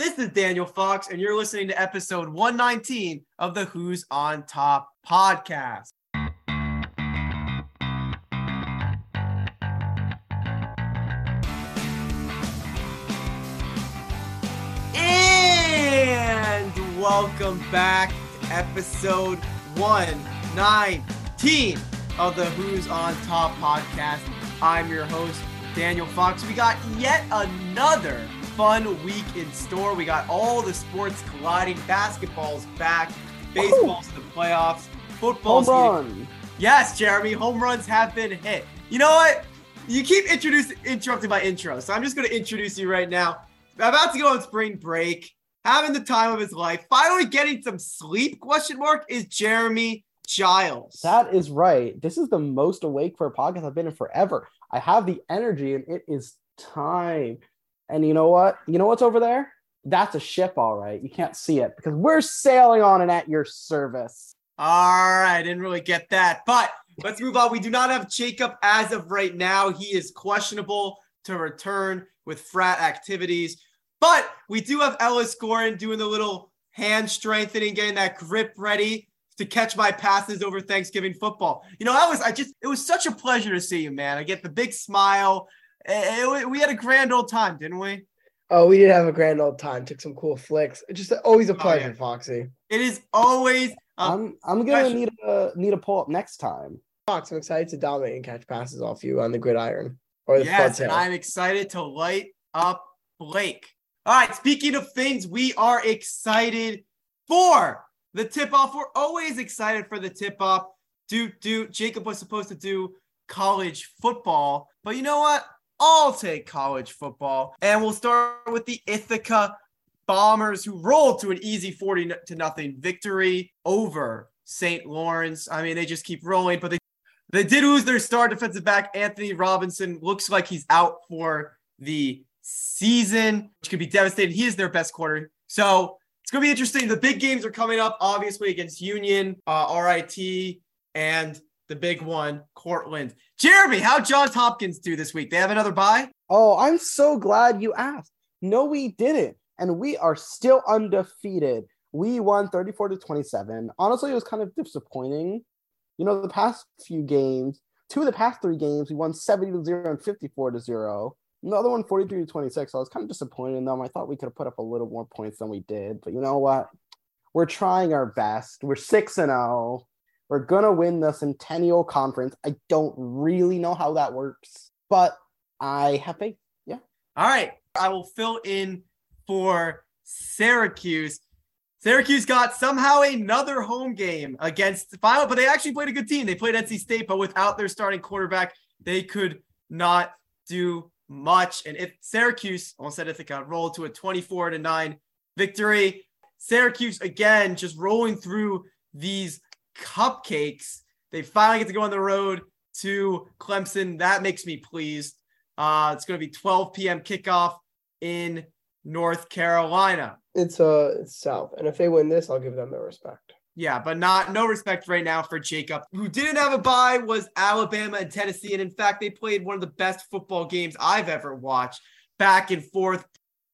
This is Daniel Fox, and you're listening to episode 119 of the Who's on Top podcast. And welcome back to episode 119 of the Who's on Top podcast. I'm your host, Daniel Fox. We got yet another fun week in store. We got all the sports colliding. Basketball's back, baseball's in the playoffs, football's Home run. Yes, Jeremy, home runs have been hit. You know what? You keep introducing interrupting my intro, so I'm just going to introduce you right now. About to go on spring break, having the time of his life, finally getting some sleep? Question mark is Jeremy Giles. That is right. This is the most awake for a podcast I've been in forever. I have the energy and it is time. And you know what? You know what's over there? That's a ship, all right. You can't see it because we're sailing on and at your service. All right, I didn't really get that, but let's move on. We do not have Jacob as of right now. He is questionable to return with frat activities, but we do have Ellis Gorin doing the little hand strengthening, getting that grip ready to catch my passes over Thanksgiving football. You know, Ellis, I just, it was such a pleasure to see you, man. I get the big smile. Eh, eh, we had a grand old time, didn't we? Oh, we did have a grand old time. Took some cool flicks. It's just always a Oh, pleasure, yeah. Foxy. It is always I'm I'm gonna special. need a need a pull up next time. Fox, I'm excited to dominate and catch passes off you on the gridiron or the Yes, and I'm excited to light up Blake. All right, speaking of things, we are excited for the tip off. We're always excited for the tip off. Do do Jacob was supposed to do college football, but you know what? I'll take college football, and we'll start with the Ithaca Bombers, who rolled to an easy 40 to nothing victory over St. Lawrence. I mean, they just keep rolling, but they they did lose their star defensive back, Anthony Robinson. Looks like he's out for the season, which could be devastating. He is their best quarter. So it's going to be interesting. The big games are coming up, obviously, against Union, uh, RIT, and the big one, Cortland. Jeremy, how Johns Hopkins do this week? They have another bye? Oh, I'm so glad you asked. No, we didn't. And we are still undefeated. We won 34 to 27. Honestly, it was kind of disappointing. You know, the past few games, two of the past three games, we won 70 to 0 and 54 to 0. The other one, 43 to 26. So I was kind of disappointed in them. I thought we could have put up a little more points than we did. But you know what? We're trying our best. We're 6 and 0. We're going to win the Centennial Conference. I don't really know how that works, but I have faith. Yeah. All right. I will fill in for Syracuse. Syracuse got somehow another home game against Final, but they actually played a good team. They played NC State, but without their starting quarterback, they could not do much. And if Syracuse, almost said Ithaca, rolled to a 24 to 9 victory. Syracuse again just rolling through these cupcakes. They finally get to go on the road to Clemson. That makes me pleased. Uh, it's going to be 12 p.m. kickoff in North Carolina. It's uh it's south. And if they win this, I'll give them their respect. Yeah, but not no respect right now for Jacob. Who didn't have a bye was Alabama and Tennessee, and in fact, they played one of the best football games I've ever watched. Back and forth.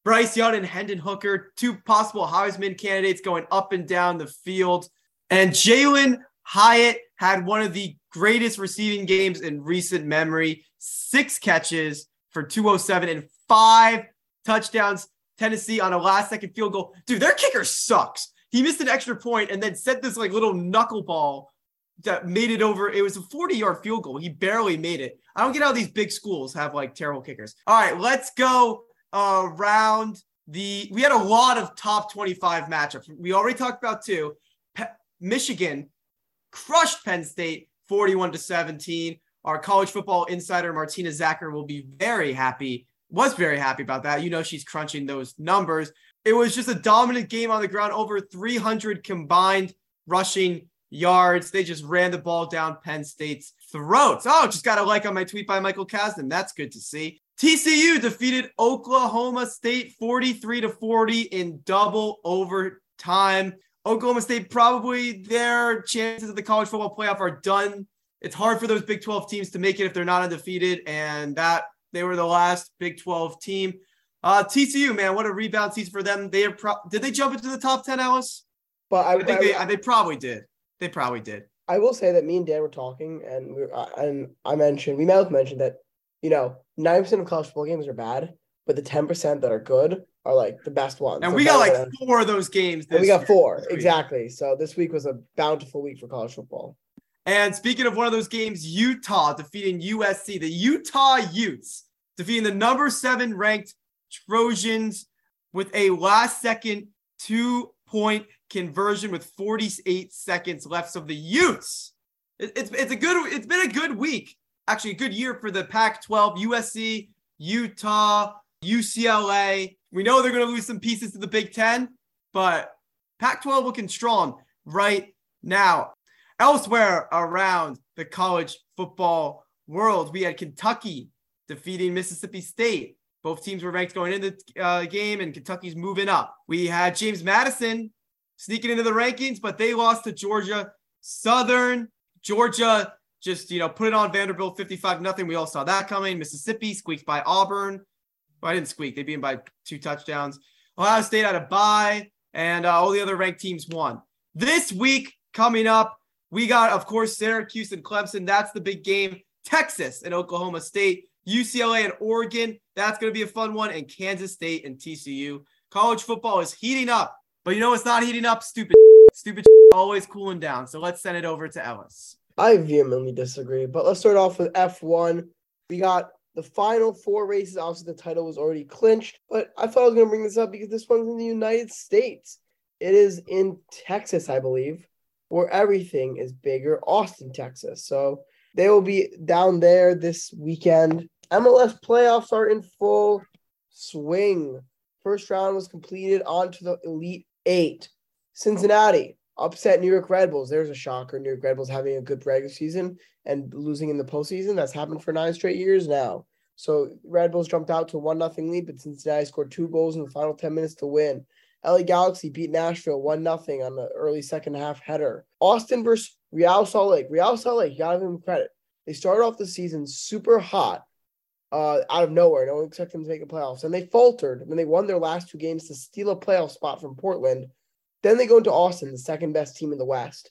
Bryce Young and Hendon Hooker, two possible Heisman candidates going up and down the field. And Jalin Hyatt had one of the greatest receiving games in recent memory. Six catches for 207 and five touchdowns. Tennessee on a last second field goal. Dude, their kicker sucks. He missed an extra point and then sent this like little knuckleball that made it over. It was a 40 yard field goal. He barely made it. I don't get how these big schools have like terrible kickers. All right, let's go around the. We had a lot of top 25 matchups. We already talked about two. Michigan crushed Penn State 41 to 17. Our college football insider Martina Zacher will be very happy. Was very happy about that. You know she's crunching those numbers. It was just a dominant game on the ground, over 300 combined rushing yards. They just ran the ball down Penn State's throats. Oh, just got a like on my tweet by Michael Kasdan. That's good to see. TCU defeated Oklahoma State 43 to 40 in double overtime. Oklahoma State probably their chances of the college football playoff are done. It's hard for those Big 12 teams to make it if they're not undefeated, and that they were the last Big 12 team. Uh, TCU, man, what a rebound season for them. They are pro- did they jump into the top ten, Alice? But I, I think I, they they probably did. They probably did. I will say that me and Dan were talking, and we uh, and I mentioned we both mentioned that you know nine percent of college football games are bad, but the ten percent that are good are like the best ones. And So we got like four of those games. we got four exactly. So this week was a bountiful week for college football. And speaking of one of those games, Utah defeating USC, the Utah Utes defeating the number seven ranked Trojans with a last second two point conversion with 48 seconds left. So the Utes, it- it's, it's a good, it's been a good week, actually a good year for the Pac 12, USC, Utah, UCLA. We know they're going to lose some pieces to the Big Ten, but Pac 12 looking strong right now. Elsewhere around the college football world, we had Kentucky defeating Mississippi State. Both teams were ranked going into the uh, game, and Kentucky's moving up. We had James Madison sneaking into the rankings, but they lost to Georgia Southern. Georgia just, you know, put it on Vanderbilt 55 nothing. We all saw that coming. Mississippi squeaked by Auburn. Well, I didn't squeak. They beat them by two touchdowns. Ohio State had a bye, and uh, all the other ranked teams won. This week coming up, we got, of course, Syracuse and Clemson. That's the big game. Texas and Oklahoma State, UCLA and Oregon. That's going to be a fun one. And Kansas State and TCU. College football is heating up, but you know it's not heating up. Stupid, stupid, always cooling down. So let's send it over to Ellis. I vehemently disagree. But let's start off with F1. We got the final four races. Obviously, the title was already clinched, but I thought I was going to bring this up because this one's in the United States. It is in Texas, I believe, where everything is bigger, Austin, Texas. So they will be down there this weekend. MLS playoffs are in full swing. First round was completed onto the Elite Eight. Cincinnati upset New York Red Bulls. There's a shocker. New York Red Bulls having a good regular season and losing in the postseason. That's happened for nine straight years now. So Red Bulls jumped out to one nothing lead, but Cincinnati scored two goals in the final ten minutes to win. LA Galaxy beat Nashville one nothing on the early second half header. Austin versus Real Salt Lake. Real Salt Lake, you gotta give them credit. They started off the season super hot, uh, out of nowhere. No one expected them to make the playoffs, and they faltered. And they won their last two games to steal a playoff spot from Portland. Then they go into Austin, the second best team in the West,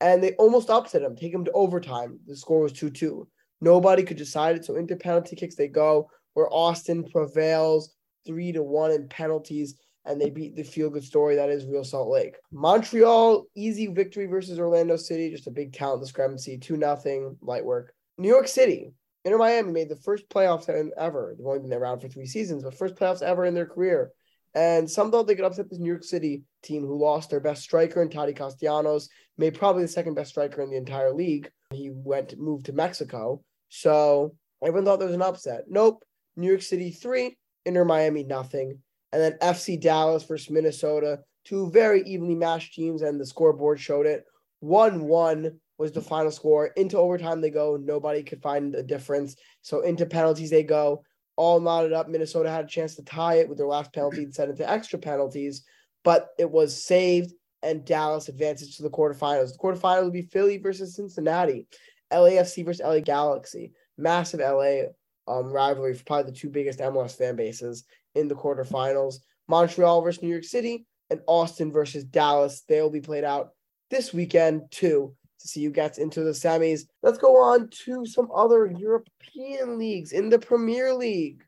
and they almost upset them, take them to overtime. The score was 2 2. Nobody could decide it. So into penalty kicks they go, where Austin prevails 3 to 1 in penalties, and they beat the feel good story that is Real Salt Lake. Montreal, easy victory versus Orlando City, just a big talent discrepancy, 2 0, light work. New York City, Inter Miami made the first playoffs ever. They've only been around for three seasons, but first playoffs ever in their career. And some thought they could upset this New York City team who lost their best striker in Taty Castellanos, made probably the second best striker in the entire league. He went moved to Mexico. So everyone thought there was an upset. Nope. New York City three, Inter Miami nothing. And then FC Dallas versus Minnesota, two very evenly matched teams, and the scoreboard showed it. 1 1 was the final score. Into overtime they go. Nobody could find a difference. So into penalties they go. All knotted up. Minnesota had a chance to tie it with their last penalty and send it to extra penalties, but it was saved, and Dallas advances to the quarterfinals. The quarterfinals will be Philly versus Cincinnati, LAFC versus LA Galaxy. Massive LA um, rivalry for probably the two biggest MLS fan bases in the quarterfinals. Montreal versus New York City and Austin versus Dallas. They will be played out this weekend too to see who gets into the semis. Let's go on to some other European leagues in the Premier League.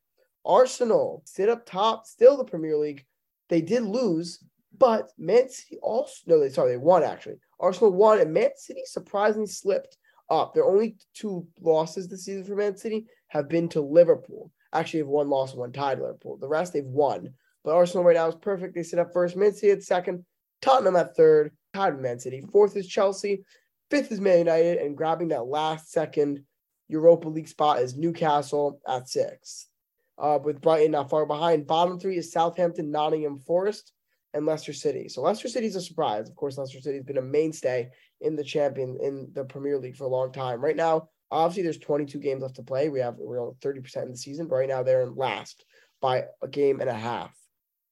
Arsenal sit up top, still the Premier League. They did lose, but Man City also no, they sorry, they won actually. Arsenal won, and Man City surprisingly slipped up. Their only two losses this season for Man City have been to Liverpool. Actually, have one loss one tied Liverpool. The rest they've won. But Arsenal right now is perfect. They sit up first. Man City at second. Tottenham at third. Tied with Man City. Fourth is Chelsea. Fifth is Man United. And grabbing that last second Europa League spot is Newcastle at sixth. Uh, with Brighton not far behind. Bottom three is Southampton, Nottingham Forest, and Leicester City. So Leicester City is a surprise. Of course, Leicester City has been a mainstay in the champion in the Premier League for a long time. Right now, obviously, there's 22 games left to play. We have we're on 30% in the season, but right now they're in last by a game and a half.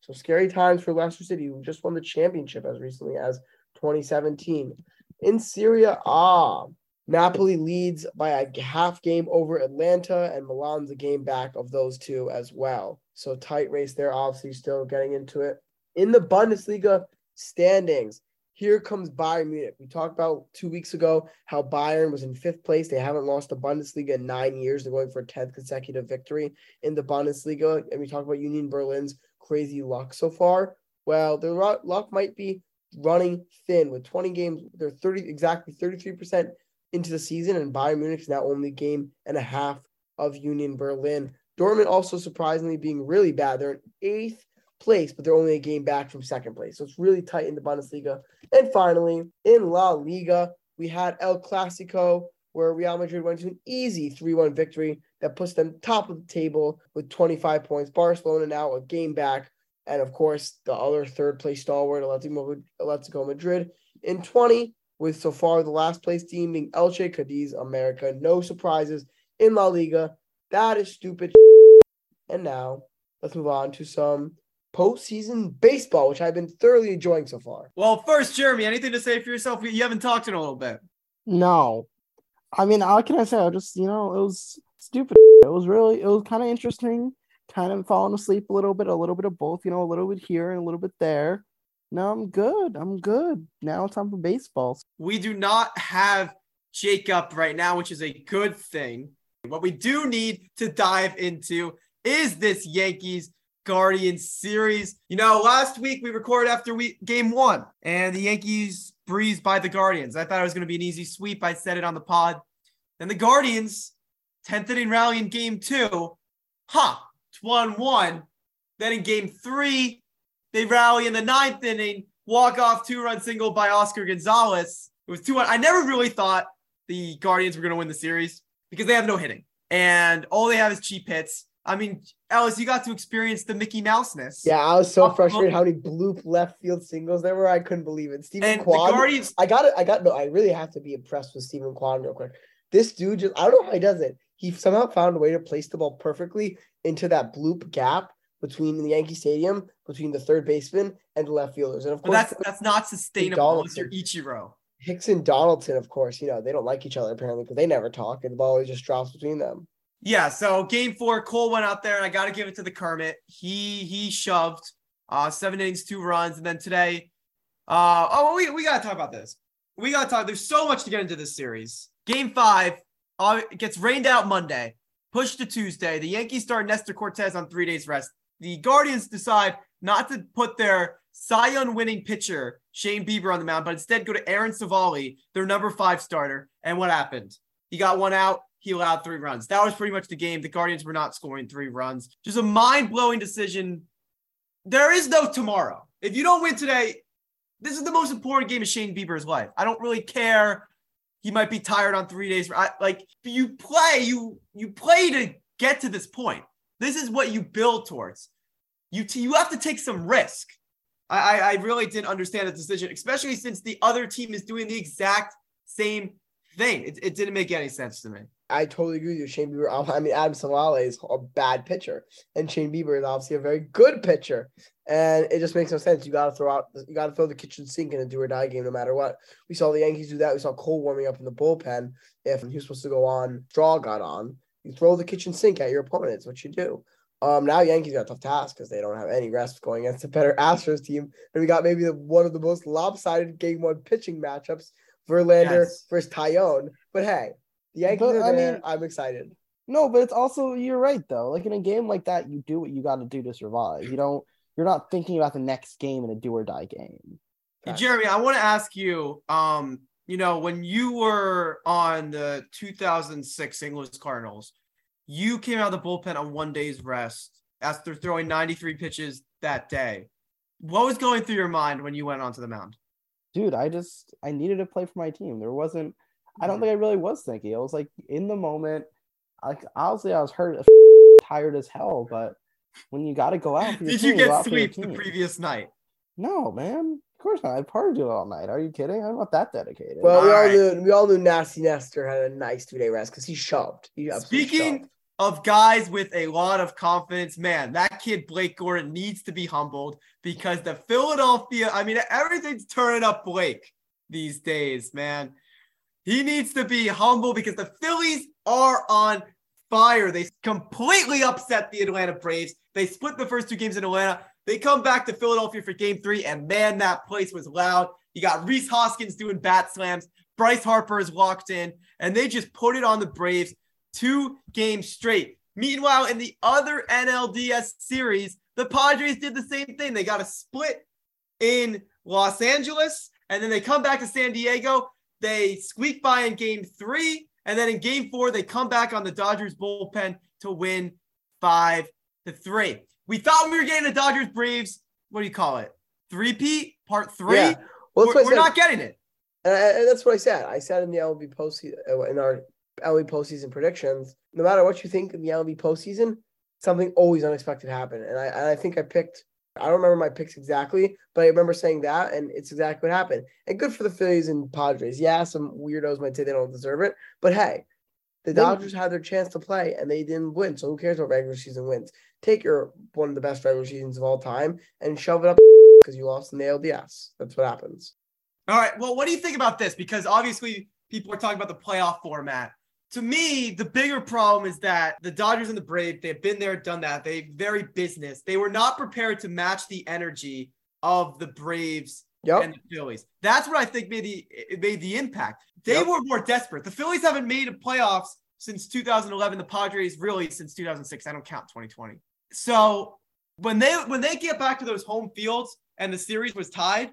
So scary times for Leicester City, who just won the championship as recently as 2017. In Serie A, ah, Napoli leads by a half game over Atalanta, and Milan's a game back of those two as well. So tight race there, obviously still getting into it. In the Bundesliga standings, here comes Bayern Munich. We talked about two weeks ago how Bayern was in fifth place. They haven't lost the Bundesliga in nine years. They're going for a 10th consecutive victory in the Bundesliga. And we talked about Union Berlin's crazy luck so far. Well, their luck might be running thin with 20 games. They're 30 exactly 33% into the season, and Bayern Munich is now only game and a half of Union Berlin. Dortmund also surprisingly being really bad. They're in eighth place, but they're only a game back from second place. So it's really tight in the Bundesliga. And finally, in La Liga, we had El Clasico, where Real Madrid went to an easy 3 1 victory that puts them top of the table with 25 points. Barcelona now a game back. And of course, the other third place stalwart, Atletico Madrid, in 20, with so far the last place team being Elche Cadiz America. No surprises in La Liga. That is stupid. And now let's move on to some postseason baseball, which I've been thoroughly enjoying so far. Well, first, Jeremy, anything to say for yourself? You haven't talked in a little bit. No. I mean, how can I say? I just, you know, it was stupid. It was really, it was kind of interesting, kind of falling asleep a little bit, a little bit of both, you know, a little bit here and a little bit there. No, I'm good. I'm good. Now it's time for baseball. We do not have Jacob right now, which is a good thing. What we do need to dive into is this Yankees Guardians series. You know, last week we recorded after we game one, and the Yankees breezed by the Guardians. I thought it was going to be an easy sweep. I said it on the pod. Then the Guardians, 10th inning rally in game two, huh, 1 1. Then in game three, they rally in the ninth inning, walk off two run single by Oscar Gonzalez. It was 2 1. I never really thought the Guardians were going to win the series because they have no hitting and all they have is cheap hits. I mean, Ellis, you got to experience the Mickey Mouseness. Yeah, I was so oh, frustrated oh. how many bloop left field singles there were. I couldn't believe it. Steven Kwan. Guardians- I got it. I got no. I really have to be impressed with Steven Kwan real quick. This dude just I don't know how he does it. He somehow found a way to place the ball perfectly into that bloop gap between the Yankee Stadium, between the third baseman and the left fielders. And of course, but that's that's not sustainable. It's your Ichiro. Hicks and Donaldson, of course, you know, they don't like each other apparently because they never talk and the ball always just drops between them. Yeah, so game four, Cole went out there and I gotta give it to the Kermit. He he shoved uh seven innings, two runs, and then today, uh oh we, we gotta talk about this. We gotta talk. There's so much to get into this series. Game five uh, gets rained out Monday, pushed to Tuesday. The Yankees start Nestor Cortes on three days rest. The Guardians decide not to put their Cy Young winning pitcher, Shane Bieber, on the mound, but instead go to Aaron Civale, their number five starter. And what happened? He got one out. He allowed three runs. That was pretty much the game. The Guardians were not scoring three runs. Just a mind blowing decision. There is no tomorrow. If you don't win today, this is the most important game of Shane Bieber's life. I don't really care. He might be tired on three days. I, like you play, you you play to get to this point. This is what you build towards. You t- you have to take some risk. I, I really didn't understand the decision, especially since the other team is doing the exact same thing. It, it didn't make any sense to me. I totally agree with you. Shane Bieber, I mean, Adam Civale is a bad pitcher, and Shane Bieber is obviously a very good pitcher. And it just makes no sense. You got to throw out, you got to throw the kitchen sink in a do or die game, no matter what. We saw the Yankees do that. We saw Cole warming up in the bullpen. If he was supposed to go on, draw got on. You throw the kitchen sink at your opponent. It's what you do. Um, now Yankees got a tough task because they don't have any rest going against a better Astros team, and we got maybe the, one of the most lopsided game one pitching matchups: Verlander yes. versus Taillon. But hey, the Yankees but, are there. I mean, I'm excited. No, but it's also you're right though. Like in a game like that, you do what you got to do to survive. You don't. You're not thinking about the next game in a do or die game. Jeremy, I want to ask you. Um, you know, when you were on the 2006 St. Louis Cardinals, you came out of the bullpen on one day's rest after throwing 93 pitches that day. What was going through your mind when you went onto the mound? Dude, I just I needed to play for my team. There wasn't I don't mm-hmm. think I really was thinking. I was like in the moment. Like honestly, I was hurt, tired as hell. But when you got to go out, did team, you get sleep the previous night? No, man. Of course not. I partied you all night. Are you kidding? I'm not that dedicated. Well, we all, all right. knew we all knew Nasty Nestor had a nice two day rest because he shoved. He Speaking shoved of guys with a lot of confidence. Man, that kid Blake Gordon needs to be humbled because the Philadelphia, I mean, everything's turning up Blake these days, man. He needs to be humble because the Phillies are on fire. They completely upset the Atlanta Braves. They split the first two games in Atlanta. They come back to Philadelphia for game three, and man, that place was loud. You got Rhys Hoskins doing bat slams. Bryce Harper is locked in, and they just put it on the Braves two games straight. Meanwhile, in the other NLDS series, the Padres did the same thing. They got a split in Los Angeles, and then they come back to San Diego. They squeak by in game three, and then in game four, they come back on the Dodgers bullpen to win five to three. We thought we were getting the Dodgers Braves. What do you call it? Three Pete part three. Yeah. Well, we're, we're not getting it. And, I, and, that's what I said. I said in the LB postseason uh, in our LB postseason predictions. No matter what you think in the LB postseason, something always unexpected happened. And I and I think I picked. I don't remember my picks exactly, but I remember saying that, and it's exactly what happened. And good for the Phillies and Padres. Yeah, some weirdos might say they don't deserve it, but hey, the Dodgers had their chance to play and they didn't win. So who cares what regular season wins? Take your one of the best regular seasons of all time and shove it up because you lost in the LDS. That's what happens. All right. Well, what do you think about this? Because obviously people are talking about the playoff format. To me, the bigger problem is that the Dodgers and the Braves, they've been there, done that. They very business. They were not prepared to match the energy of the Braves yep. and the Phillies. That's what I think made the made the impact. They yep. were more desperate. The Phillies haven't made a playoffs since 2011. The Padres really since 2006. I don't count 2020. So when they when they get back to those home fields and the series was tied,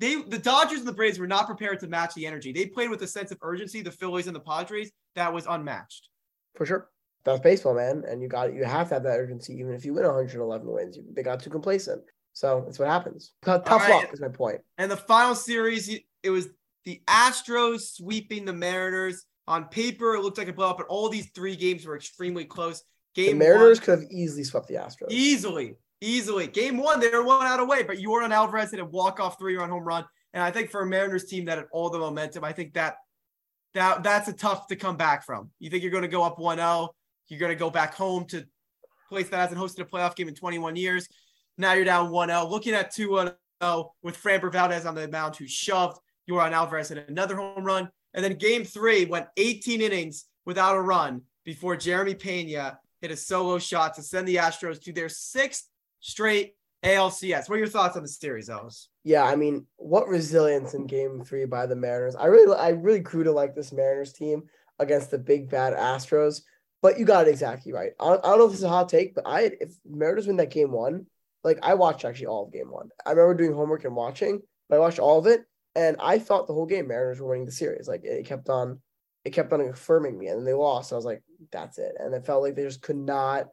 they the Dodgers and the Braves were not prepared to match the energy. They played with a sense of urgency. The Phillies and the Padres that was unmatched. For sure. That's baseball, man. And you got you have to have that urgency, even if you win 111 wins. They got too complacent. So that's what happens. Tough right. luck is my point. And the final series, it was the Astros sweeping the Mariners. On paper, it looked like a blowout, but all these three games were extremely close. Game the Mariners one, could have easily swept the Astros. Easily, easily. Game one, they were one out away, but Yordan Alvarez hit a walk-off three-run home run. And I think for a Mariners team that had all the momentum, I think that that that's a tough to come back from. You think you're going to go up 1-0, you're going to go back home to place that hasn't hosted a playoff game in 21 years. Now you're down 1-0. Looking at 2-0 with Framber Valdez on the mound who shoved Yordan Alvarez hit another home run. And then game three went 18 innings without a run before Jeremy Pena hit a solo shot to send the Astros to their sixth straight ALCS. What are your thoughts on the series, Ellis? Yeah, I mean, what resilience in game three by the Mariners. I really I really grew to like this Mariners team against the big bad Astros. But you got it exactly right. I don't, I don't know if this is a hot take, but I if Mariners win that game one, like I watched actually all of game one. I remember doing homework and watching, but I watched all of it. And I thought the whole game Mariners were winning the series. Like it kept on, it kept on affirming me, and then they lost. I was like, that's it. And it felt like they just could not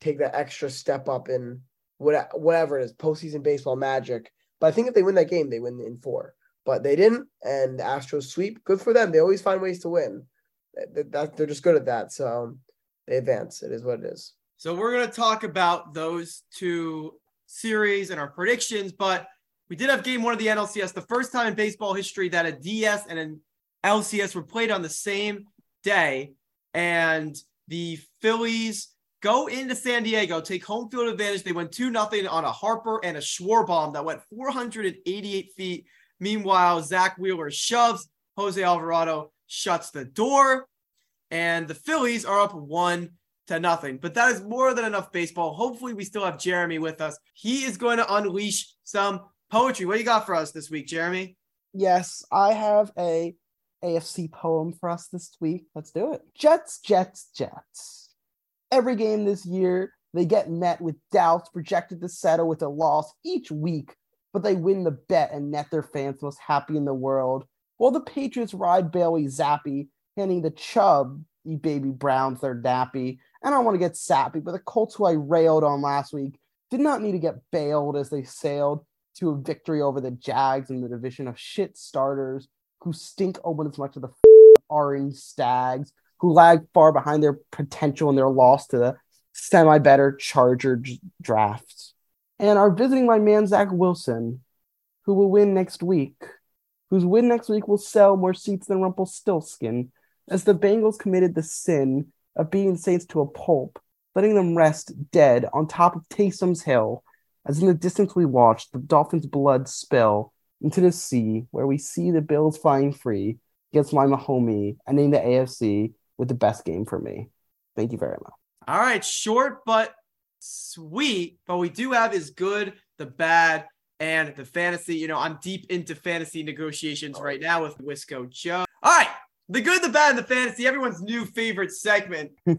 take that extra step up in whatever it is, postseason baseball magic. But I think if they win that game, they win in four. But they didn't, and the Astros sweep. Good for them. They always find ways to win. That, they're just good at that. So they advance. It is what it is. So we're going to talk about those two series and our predictions, but we did have game one of the NLCS, the first time in baseball history that a DS and an LCS were played on the same day. And the Phillies go into San Diego, take home field advantage. They went 2 0 on a Harper and a Schwarber that went 488 feet. Meanwhile, Zack Wheeler shoves, Jose Alvarado shuts the door, and the Phillies are up one to nothing. But that is more than enough baseball. Hopefully, we still have Jeremy with us. He is going to unleash some Poetry. What do you got for us this week, Jeremy? Yes, I have a AFC poem for us this week. Let's do it. Jets, Jets, Jets. Every game this year, they get met with doubts, projected to settle with a loss each week, but they win the bet and net their fans most happy in the world. While the Patriots ride Bailey Zappe, handing the Chubb, you baby Browns, their nappy. And I want to get sappy, but the Colts, who I railed on last week, did not need to get bailed as they sailed to a victory over the Jags in the division of shit starters who stink open as much as the orange stags who lag far behind their potential in their loss to the semi better Charger drafts, and are visiting my man Zach Wilson, who will win next week, whose win next week will sell more seats than Rumpelstiltskin, as the Bengals committed the sin of beating Saints to a pulp, letting them rest dead on top of Taysom's Hill as in the distance we watch the dolphins' blood spill into the sea, where we see the Bills flying free against my homie, ending the AFC with the best game for me. Thank you very much. All right, short but sweet. But we do have is good, the bad, and the fantasy. You know, I'm deep into fantasy negotiations right now with Wisco Joe. All right, the good, the bad, and the fantasy, everyone's new favorite segment. and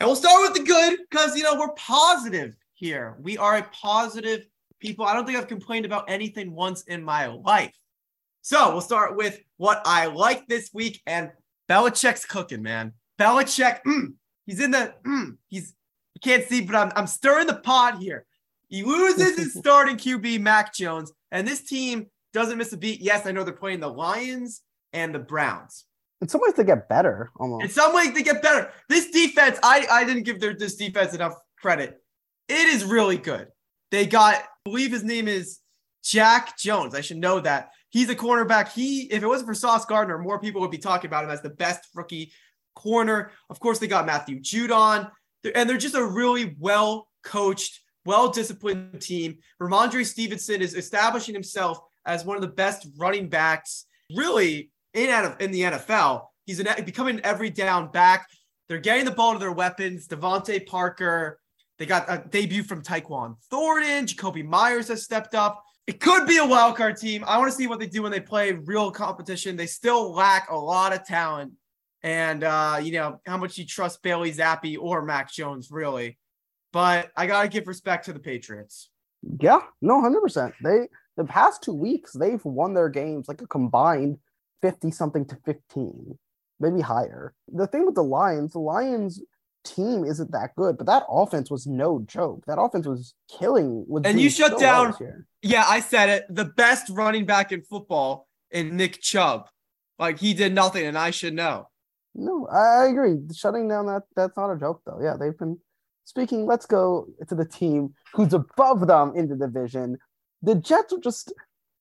we'll start with the good because, you know, we're positive here. We are a positive people. I don't think I've complained about anything once in my life. So we'll start with what I like this week. And Belichick's cooking, man. Belichick, mm, he's in the, mm, he's, you can't see, but I'm, I'm stirring the pot here. He loses his starting QB, Mac Jones, and this team doesn't miss a beat. Yes, I know they're playing the Lions and the Browns. In some ways, they get better almost. In some ways, they get better. This defense, I, I didn't give their this defense enough credit. It is really good. They got, I believe his name is Jack Jones. I should know that. He's a cornerback. He, if it wasn't for Sauce Gardner, more people would be talking about him as the best rookie corner. Of course, they got Matthew Judon, and they're just a really well coached, well disciplined team. Rhamondre Stevenson is establishing himself as one of the best running backs, really in in the NFL. He's an, becoming every down back. They're getting the ball to their weapons. DeVante Parker. They got a debut from Tyquan Thornton. Jakobi Meyers has stepped up. It could be a wild card team. I want to see what they do when they play real competition. They still lack a lot of talent. And, uh, you know, how much you trust Bailey Zappe or Mac Jones, really. But I got to give respect to the Patriots. Yeah, no, 100%. They, the past two weeks, they've won their games like a combined 50 something to 15, maybe higher. The thing with the Lions, the Lions team isn't that good, but that offense was no joke. That offense was killing. Was and you shut so down. Yeah, I said it. The best running back in football in Nick Chubb. Like he did nothing, and I should know. No, I agree. Shutting down that that's not a joke though. Yeah, they've been speaking. Let's go to the team who's above them in the division. The Jets are just.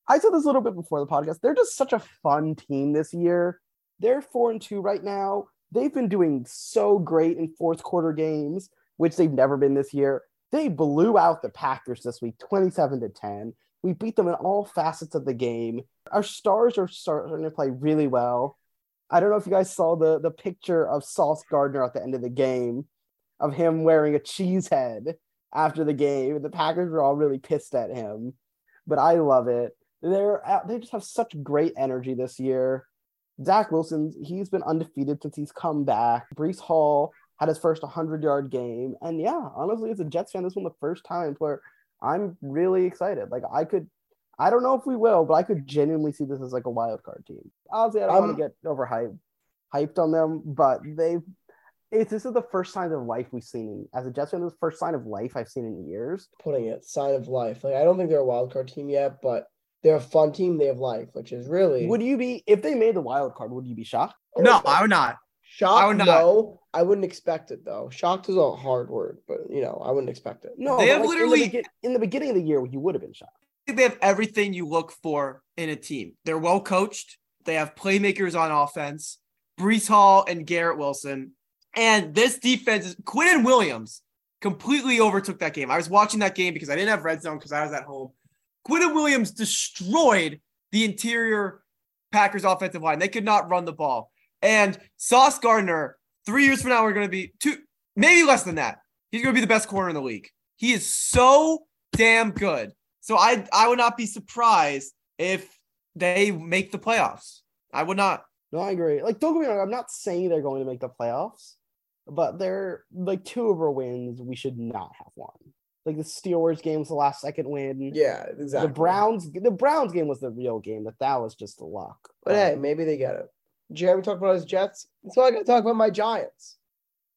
I said this a little bit before the podcast. They're just such a fun team this year. They're four and two right now they've been doing so great in fourth quarter games, which they've never been this year. They blew out the Packers this week, 27 to 10. We beat them in all facets of the game. Our stars are starting to play really well. I don't know if you guys saw the, the picture of Sauce Gardner at the end of the game of him wearing a cheese head after the game. The Packers were all really pissed at him, but I love it. They're uh, they just have such great energy this year. Zach Wilson, he's been undefeated since he's come back. Breece Hall had his first 100 yard game. And yeah, honestly, as a Jets fan, this one the first time where I'm really excited. Like, I could, I don't know if we will, but I could genuinely see this as like a wild card team. Obviously, I don't um, want to get overhyped hyped on them, but they've, it's this is the first sign of life we've seen as a Jets fan. This is the first sign of life I've seen in years. Putting it sign of life. Like I don't think they're a wild card team yet, but they're a fun team. They have life, which is really. Would you be if they made the wild card? Would you be shocked? No, I would not. Shocked? I would not. No, I wouldn't expect it though. Shocked is a hard word, but you know, I wouldn't expect it. No, they have like literally in the, in the, beginning of the year, you would have been shocked. They have everything you look for in a team. They're well coached. They have playmakers on offense. Breece Hall and Garrett Wilson, and this defense is Quinnen Williams completely overtook that game. I was watching that game because I didn't have red zone because I was at home. Quinnen Williams destroyed the interior Packers offensive line. They could not run the ball. And Sauce Gardner, three years from now, we're going to be two, maybe less than that. He's going to be the best corner in the league. He is so damn good. So I I would not be surprised if they make the playoffs. I would not. No, I agree. Like, don't get me wrong. I'm not saying they're going to make the playoffs, but they're like two of our wins. We should not have won. Like the Steelers game was the last second win. Yeah, exactly. The Browns, the Browns game was the real game. That that was just a luck. But um, hey, maybe they get it. Jeremy talked about his Jets. So I got to talk about my Giants.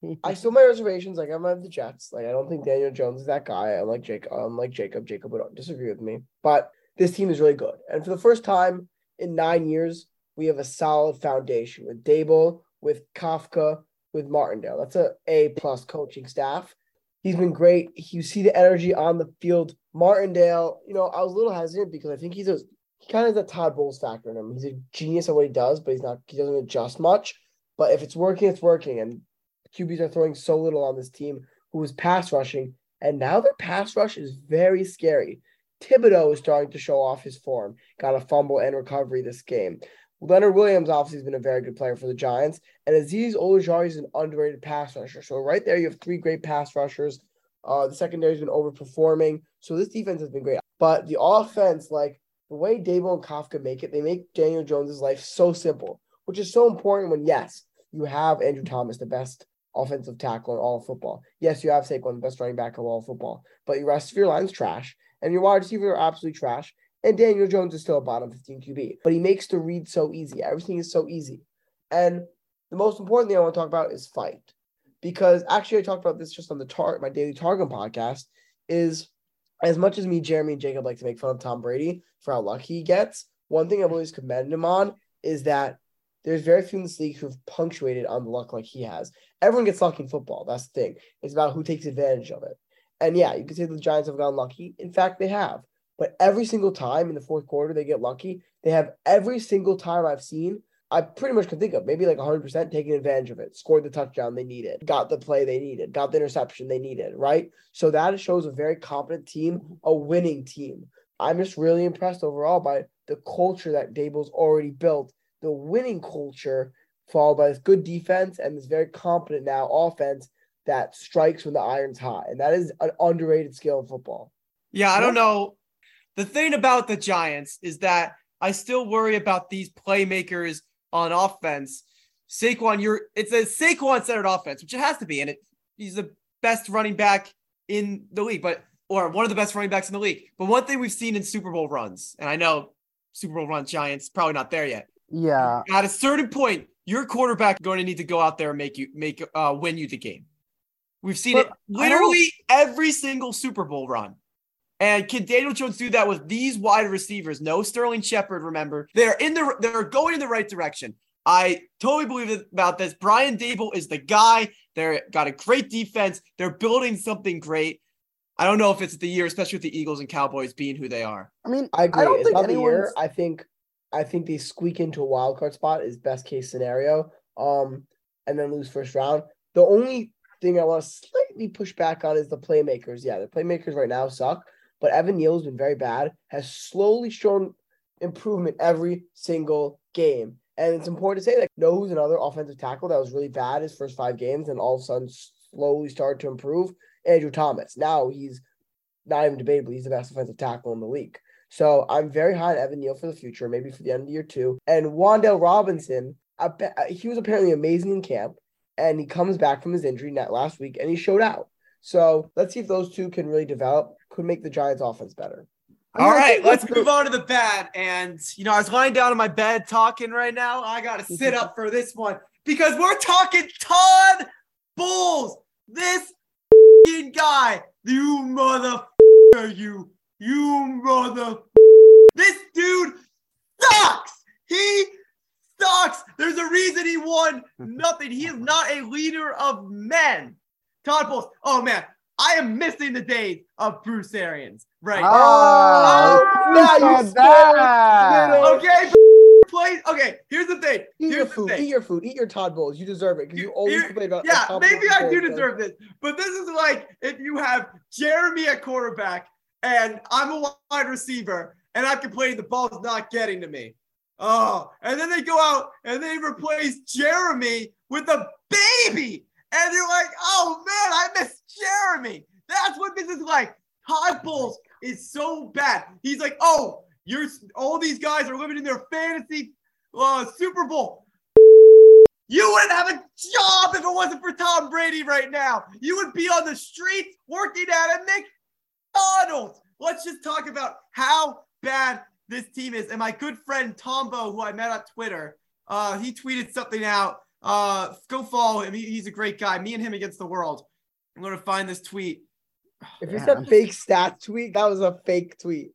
I still my reservations. Like I'm on the Jets. Like I don't think Daniel Jones is that guy. I like Jacob. I'm like Jacob. Jacob would disagree with me, but this team is really good. And for the first time in nine years, we have a solid foundation with Daboll, with Kafka, with Martindale. That's a A plus coaching staff. He's been great. You see the energy on the field. Martindale, you know, I was a little hesitant because I think he's a he kind of has a Todd Bowles factor in him. He's a genius at what he does, but he's not he doesn't adjust much. But if it's working, it's working. And QBs are throwing so little on this team who was pass rushing, and now their pass rush is very scary. Thibodeaux is starting to show off his form. Got a fumble and recovery this game. Leonard Williams obviously has been a very good player for the Giants, and Azeez Ojulari is an underrated pass rusher. So right there, you have three great pass rushers. Uh, the secondary has been overperforming, so this defense has been great. But the offense, like the way Daboll and Kafka make it, they make Daniel Jones's life so simple, which is so important when yes, you have Andrew Thomas, the best offensive tackle in all of football. Yes, you have Saquon, the best running back of all of football, but your rest of your line's trash, and your wide receivers are absolutely trash. And Daniel Jones is still a bottom 15 QB, but he makes the read so easy. Everything is so easy. And the most important thing I want to talk about is fight. Because actually, I talked about this just on the tar- my daily Targum podcast. Is as much as me, Jeremy, and Jacob like to make fun of Tom Brady for how lucky he gets, one thing I've always commended him on is that there's very few in this league who've punctuated on the luck like he has. Everyone gets lucky in football. That's the thing. It's about who takes advantage of it. And yeah, you can say the Giants have gotten lucky. In fact, they have. But every single time in the fourth quarter they get lucky, they have every single time I've seen, I pretty much can think of maybe like 100% taking advantage of it, scored the touchdown they needed, got the play they needed, got the interception they needed, right? So that shows a very competent team, a winning team. I'm just really impressed overall by the culture that Daboll's already built, the winning culture, followed by this good defense and this very competent now offense that strikes when the iron's hot. And that is an underrated skill in football. Yeah, I don't know. The thing about the Giants is that I still worry about these playmakers on offense. Saquon, you're it's a Saquon centered offense, which it has to be, and it he's the best running back in the league, but or one of the best running backs in the league. But one thing we've seen in Super Bowl runs, and I know Super Bowl run Giants probably not there yet. Yeah. At a certain point, your quarterback going to need to go out there and make you make uh win you the game. We've seen But it literally every single Super Bowl run. And can Daniel Jones do that with these wide receivers? No Sterling Shepard, remember. They're in the they're going in the right direction. I totally believe about this. Brian Daboll is the guy. They're got a great defense. They're building something great. I don't know if it's the year, especially with the Eagles and Cowboys being who they are. I mean, I agree. I don't it's think not the year. I think I think they squeak into a wild card spot is best case scenario. Um, and then lose first round. The only thing I want to slightly push back on is the playmakers. Yeah, the playmakers right now suck, but Evan Neal has been very bad. Has slowly shown improvement every single game. And it's important to say that know who's another offensive tackle that was really bad his first five games and all of a sudden slowly started to improve. Andrew Thomas. Now he's not even debatable. He's the best offensive tackle in the league. So I'm very high on Evan Neal for the future, maybe for the end of the year too. And Wan'Dale Robinson, uh, he was apparently amazing in camp, and he comes back from his injury net last week, and he showed out. So let's see if those two can really develop. Could make the Giants' offense better. I mean, All I right, let's move on to the bad. And you know, I was lying down in my bed talking right now. I gotta sit up for this one because we're talking Todd Bowles. This guy, you mother, you, you mother. This dude sucks. He sucks. There's a reason he won nothing. He is not a leader of men. Todd Bowles. Oh man, I am missing the days of Bruce Arians right now. Oh, Oh, you now you that. Okay, plays. Okay, here's the thing. Eat your Here's the food. Eat your food. Eat your Todd Bowles. You deserve it because you always complain about. Yeah, maybe I do deserve this, but this is like if you have Jeremy at quarterback and I'm a wide receiver and I'm complaining the ball's not getting to me. Oh, and then they go out and they replace Jeremy with a baby. And they're like, oh man, I miss Jeremy. That's what this is like. Todd Bowles is so bad. He's like, oh, you're all these guys are living in their fantasy uh, Super Bowl. You wouldn't have a job if it wasn't for Tom Brady right now. You would be on the streets working at a McDonald's. Let's just talk about how bad this team is. And my good friend Tombo, who I met on Twitter, uh, he tweeted something out. Uh, go follow him. He- he's a great guy. Me and him against the world. I'm gonna find this tweet. If it's Yeah. said fake stats tweet, that was a fake tweet.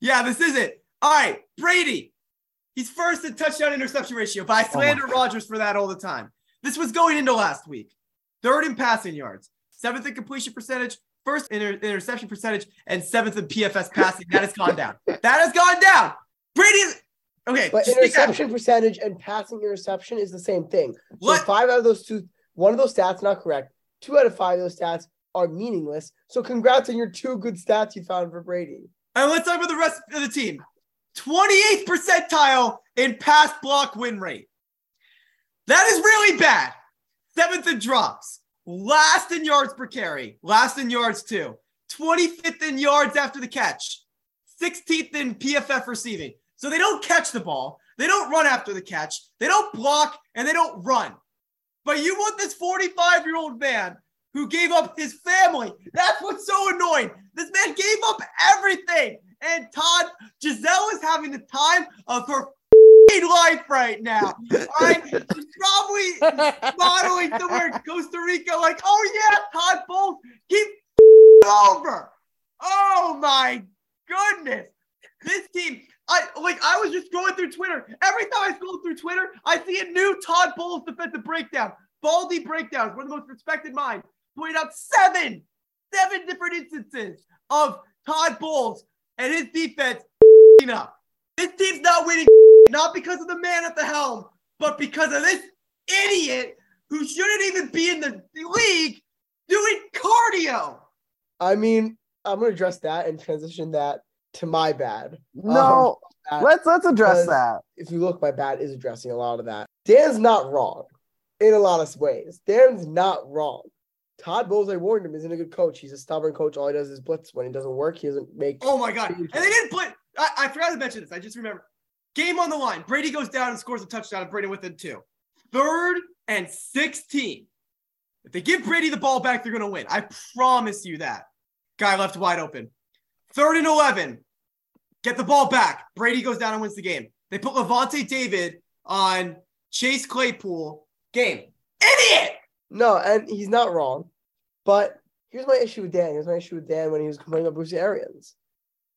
Yeah, this is it. All right, Brady. He's first in touchdown interception ratio, but I slander Rodgers for that all the time. This was going into last week. Third in passing yards, seventh in completion percentage, first in inter- interception percentage, and seventh in PFF passing. That has gone down. That has gone down. Brady. Okay, But just think that- interception percentage and passing interception is the same thing. So What? five out of those two, one of those stats not correct. Two out of five of those stats are meaningless. So congrats on your two good stats you found for Brady. And let's talk about the rest of the team. 28th percentile in pass block win rate. That is really bad. Seventh in drops, last in yards per carry, last in yards too, 25th in yards after the catch, 16th in PFF receiving. So they don't catch the ball, they don't run after the catch, they don't block, and they don't run. But you want this 45 year old man who gave up his family. That's what's so annoying. This man gave up everything. And Todd, Gisele is having the time of her life right now. She's probably modeling somewhere in Costa Rica, like, oh yeah, Todd Bowles, keep over. Oh my goodness. This team, I like I was just going through Twitter. Every time I scroll through Twitter, I see a new Todd Bowles defensive breakdown. Baldy breakdowns, one of the most respected minds, pointed out seven, seven different instances of Todd Bowles and his defense up. This team's not winning not because of the man at the helm, but because of this idiot who shouldn't even be in the league doing cardio. I mean, I'm gonna address that and transition that to my bad. No, um, let's let's address that. If you look, my bad is addressing a lot of that. Dan's not wrong in a lot of ways. Dan's not wrong. Todd Bowles, I warned him, isn't a good coach. He's a stubborn coach. All he does is blitz. When he doesn't work, he doesn't make. Oh my god! And they didn't blitz. I, I forgot to mention this. I just remember. Game on the line. Brady goes down and scores a touchdown. And Brady within two. Third and sixteen. If they give Brady the ball back, they're gonna win. I promise you that. Guy left wide open. Third and eleven. Get the ball back. Brady goes down and wins the game. They put Lavonte David on Chase Claypool. Game. Idiot. No, and he's not wrong. But here's my issue with Dan. Here's my issue with Dan when he was complaining about Bruce Arians.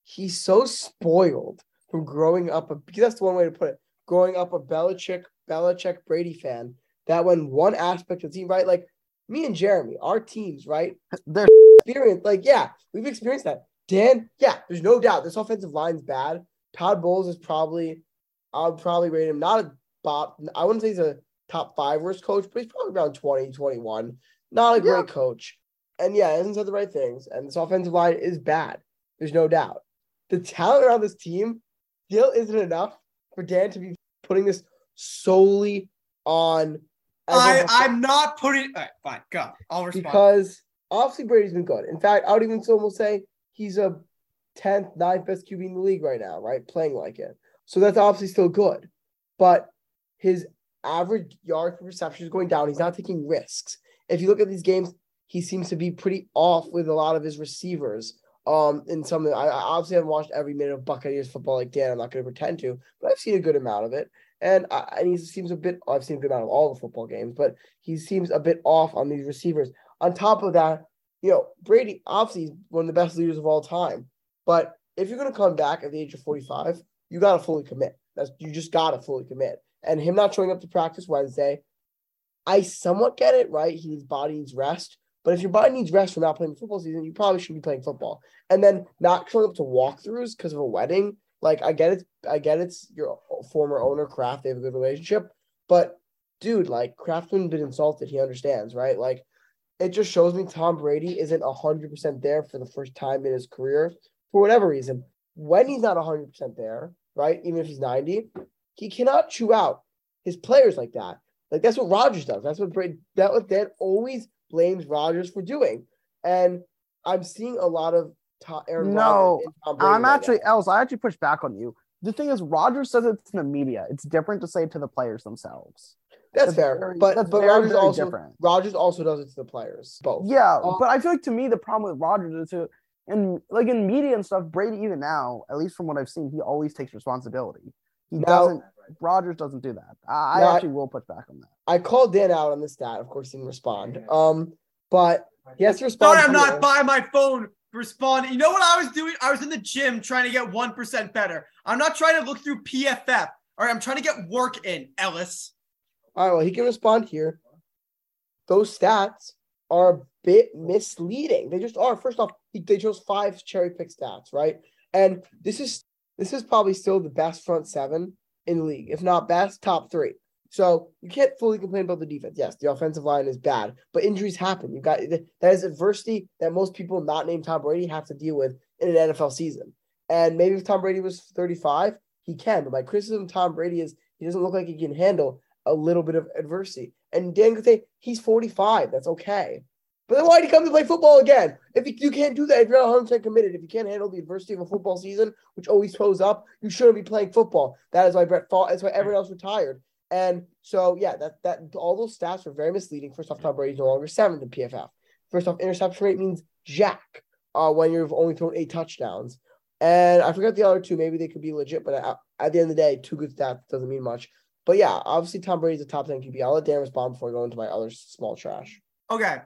He's so spoiled from growing up a because that's the one way to put it. Growing up a Belichick, Belichick Brady fan, that when one aspect of the team, right? Like me and Jeremy, our teams, right? They're experienced. Like, yeah, we've experienced that. Dan, yeah, there's no doubt this offensive line's bad. Todd Bowles is probably, I would probably rate him not a bop. I wouldn't say he's a top five worst coach, but he's probably around 20, 21. Not a great yeah. coach. And yeah, he hasn't said the right things. And this offensive line is bad. There's no doubt. The talent around this team still isn't enough for Dan to be putting this solely on. I, I'm not putting. All right, fine, go. I'll respond. Because obviously Brady's been good. In fact, I would even almost say he's a 10th, 9th best QB in the league right now, right? Playing like it. So that's obviously still good. But his average yard per reception is going down. He's not taking risks. If you look at these games, he seems to be pretty off with a lot of his receivers. Um, in some, I, obviously haven't watched every minute of Buccaneers football like Dan. I'm not going to pretend to, but I've seen a good amount of it. And I, and he seems a bit. I've seen a good amount of all the football games, but he seems a bit off on these receivers. On top of that, you know, Brady obviously is one of the best leaders of all time. But if you're going to come back at the age of 45, you got to fully commit. That's you just got to fully commit and him not showing up to practice Wednesday, I somewhat get it, right? His body needs rest. But if your body needs rest from not playing football season, you probably shouldn't be playing football. And then not showing up to walkthroughs because of a wedding, like I get it, I get it's your former owner Kraft, they have a good relationship. But dude, like Kraftman been insulted, he understands, right? Like it just shows me Tom Brady isn't hundred percent there for the first time in his career for whatever reason. When he's not hundred percent there, right? Even if he's 90, he cannot chew out his players like that. Like that's what Rodgers does. That's what Brady, that what Dan always blames Rodgers for doing. And I'm seeing a lot of Tom, Aaron no, I'm actually else. I actually push back on you. The thing is, Rodgers says it to the media. It's different to say it to the players themselves. That's, that's fair, very, but that's but Rodgers also different. Rodgers also does it to the players. Both. Yeah, um, but I feel like to me the problem with Rodgers is to and like in media and stuff, Brady even now, at least from what I've seen, he always takes responsibility. He now, doesn't. Rodgers doesn't do that. I, I actually will push back on that. I called Dan out on the stat. Of course, he didn't respond. Um, but he has to respond. Sorry, I'm not by my phone responding. You know what I was doing? I was in the gym trying to get one percent better. I'm not trying to look through PFF. All right, I'm trying to get work in, Ellis. All right, well, he can respond here. Those stats are a bit misleading. They just are. First off, they chose five cherry pick stats, right? And this is this is probably still the best front seven in the league, if not best, top three. So you can't fully complain about the defense. Yes, the offensive line is bad, but injuries happen. You got that is adversity that most people not named Tom Brady have to deal with in an NFL season. And maybe if Tom Brady was 35, he can. But my criticism of Tom Brady is he doesn't look like he can handle a little bit of adversity. And Dan could say he's 45. That's okay. But then why'd he come to play football again? If you, you can't do that, if you're not 100 committed, if you can't handle the adversity of a football season, which always throws up, you shouldn't be playing football. That is why Brett fought. That's why everyone else retired. And so, yeah, that that all those stats were very misleading. First off, Tom Brady's no longer seventh in PFF. First off, interception rate means jack uh, when you've only thrown eight touchdowns. And I forgot the other two. Maybe they could be legit, but at, at the end of the day, two good stats doesn't mean much. But yeah, obviously Tom Brady's a top 10 QB. I'll let Dan respond before I go into my other small trash. Okay.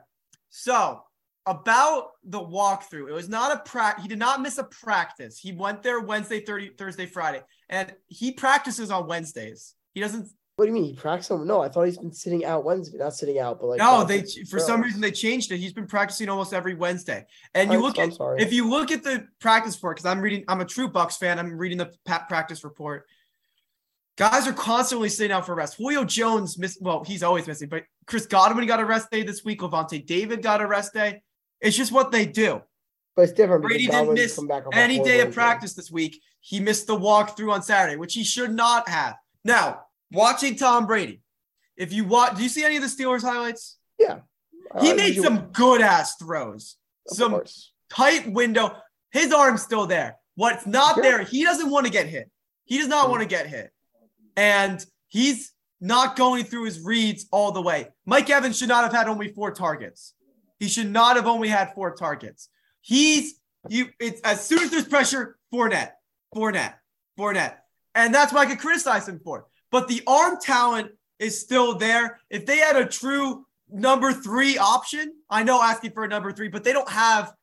So about the walkthrough, it was not a practice. He did not miss a practice. He went there Wednesday, 30, Thursday, Friday, and he practices on Wednesdays. He doesn't. What do you mean? He practices? on? No, I thought he's been sitting out Wednesday, not sitting out, but like no, they for some reason they changed it. He's been practicing almost every Wednesday. And you I'm, look at if you look at the practice report because I'm reading. I'm a true Bucs fan. I'm reading the practice report. Guys are constantly sitting out for rest. Julio Jones missed. Well, he's always missing, but Chris Godwin got a rest day this week. Lavonte David got a rest day. It's just what they do. But it's different. Brady didn't miss any day of practice this week. He missed the walkthrough on Saturday, which he should not have. Now, watching Tom Brady, if you watch, do you see any of the Steelers highlights? Yeah. He uh, made you, some good ass throws, some course. tight window. His arm's still there. What's not sure. there, he doesn't want to get hit. He does not mm-hmm. want to get hit. And he's not going through his reads all the way. Mike Evans should not have had only four targets. He should not have only had four targets. He's you. It's as soon as there's pressure, Fournette, Fournette, Fournette, and that's what I could criticize him for. But the arm talent is still there. If they had a true number three option, I know asking for a number three, but they don't have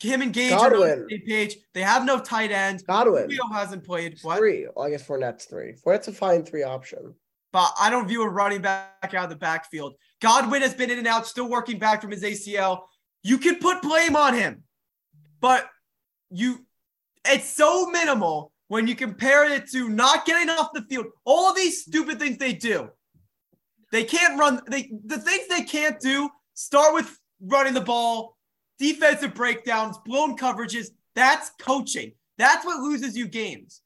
him and Gage Godwin. are on the page. They have no tight end. Godwin. Julio hasn't played. What? Three. Well, I guess Fournette's three. Fournette's a fine three option. But I don't view a running back out of the backfield. Godwin has been in and out, still working back from his ACL. You can put blame on him, but you it's so minimal when you compare it to not getting off the field. All of these stupid things they do. They can't run they the things they can't do start with running the ball, defensive breakdowns, blown coverages. That's coaching. That's what loses you games.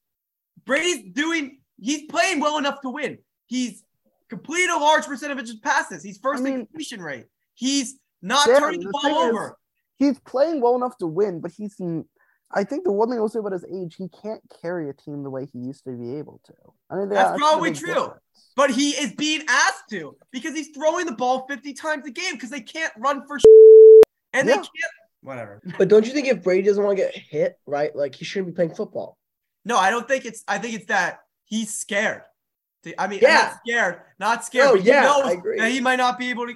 Brady's doing, he's playing well enough to win. He's completed a large percent of his passes. He's first I mean, in completion rate. He's not turning the, the ball over. Is, he's playing well enough to win, but he's. I think the one thing I will say about his age, he can't carry a team the way he used to be able to. I mean, that's probably true. Difference. But he is being asked to because he's throwing the ball 50 times a game because they can't run for and yeah. they can't whatever. But don't you think if Brady doesn't want to get hit, right? Like he shouldn't be playing football. No, I don't think it's I think it's that he's scared. I mean, yeah. not scared, not scared. Oh, yeah, I agree. that he might not be able to.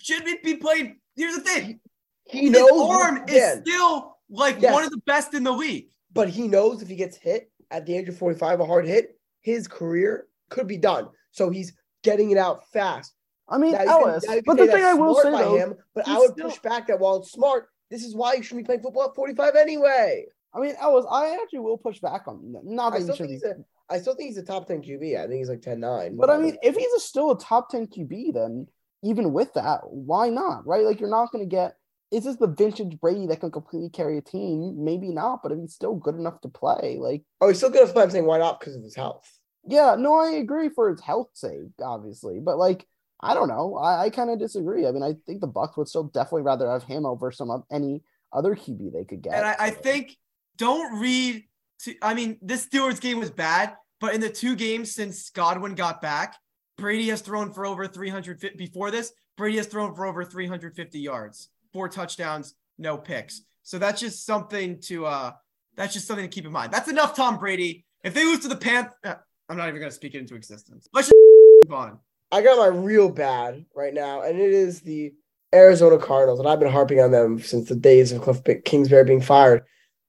Should be played. Here's the thing: he His knows arm is still like yes. one of the best in the league. But he knows if he gets hit at the age of 45, a hard hit, his career could be done. So he's getting it out fast. I mean, Ellis, can, but the thing I will say though, him, but I would still... push back that while it's smart, this is why you should be playing football at 45 anyway. I mean, Ellis, I actually will push back on that. Not that I still, a, I still think he's a top 10 QB. I think he's like 10 9. But I mean, if he's a still a top 10 QB, then even with that, why not? Right? Like, you're not going to get. Is this the vintage Brady that can completely carry a team? Maybe not, but if he's still good enough to play, like. Oh, he's still good enough to play. I'm saying why not? Because of his health. Yeah, no, I agree for his health sake, obviously. But like, I don't know. I, I kind of disagree. I mean, I think the Bucs would still definitely rather have him over some of any other QB they could get. And I, I think don't read. To, I mean, this Steelers game was bad, but in the two games since Godwin got back, Brady has thrown for over 350. Before this, Brady has thrown for over 350 yards, four touchdowns, no picks. So that's just something to uh, that's just something to keep in mind. That's enough, Tom Brady. If they lose to the Panthers, uh, I'm not even going to speak it into existence. Let's just move on. I got my real bad right now, and it is the Arizona Cardinals, and I've been harping on them since the days of Cliff Kingsbury being fired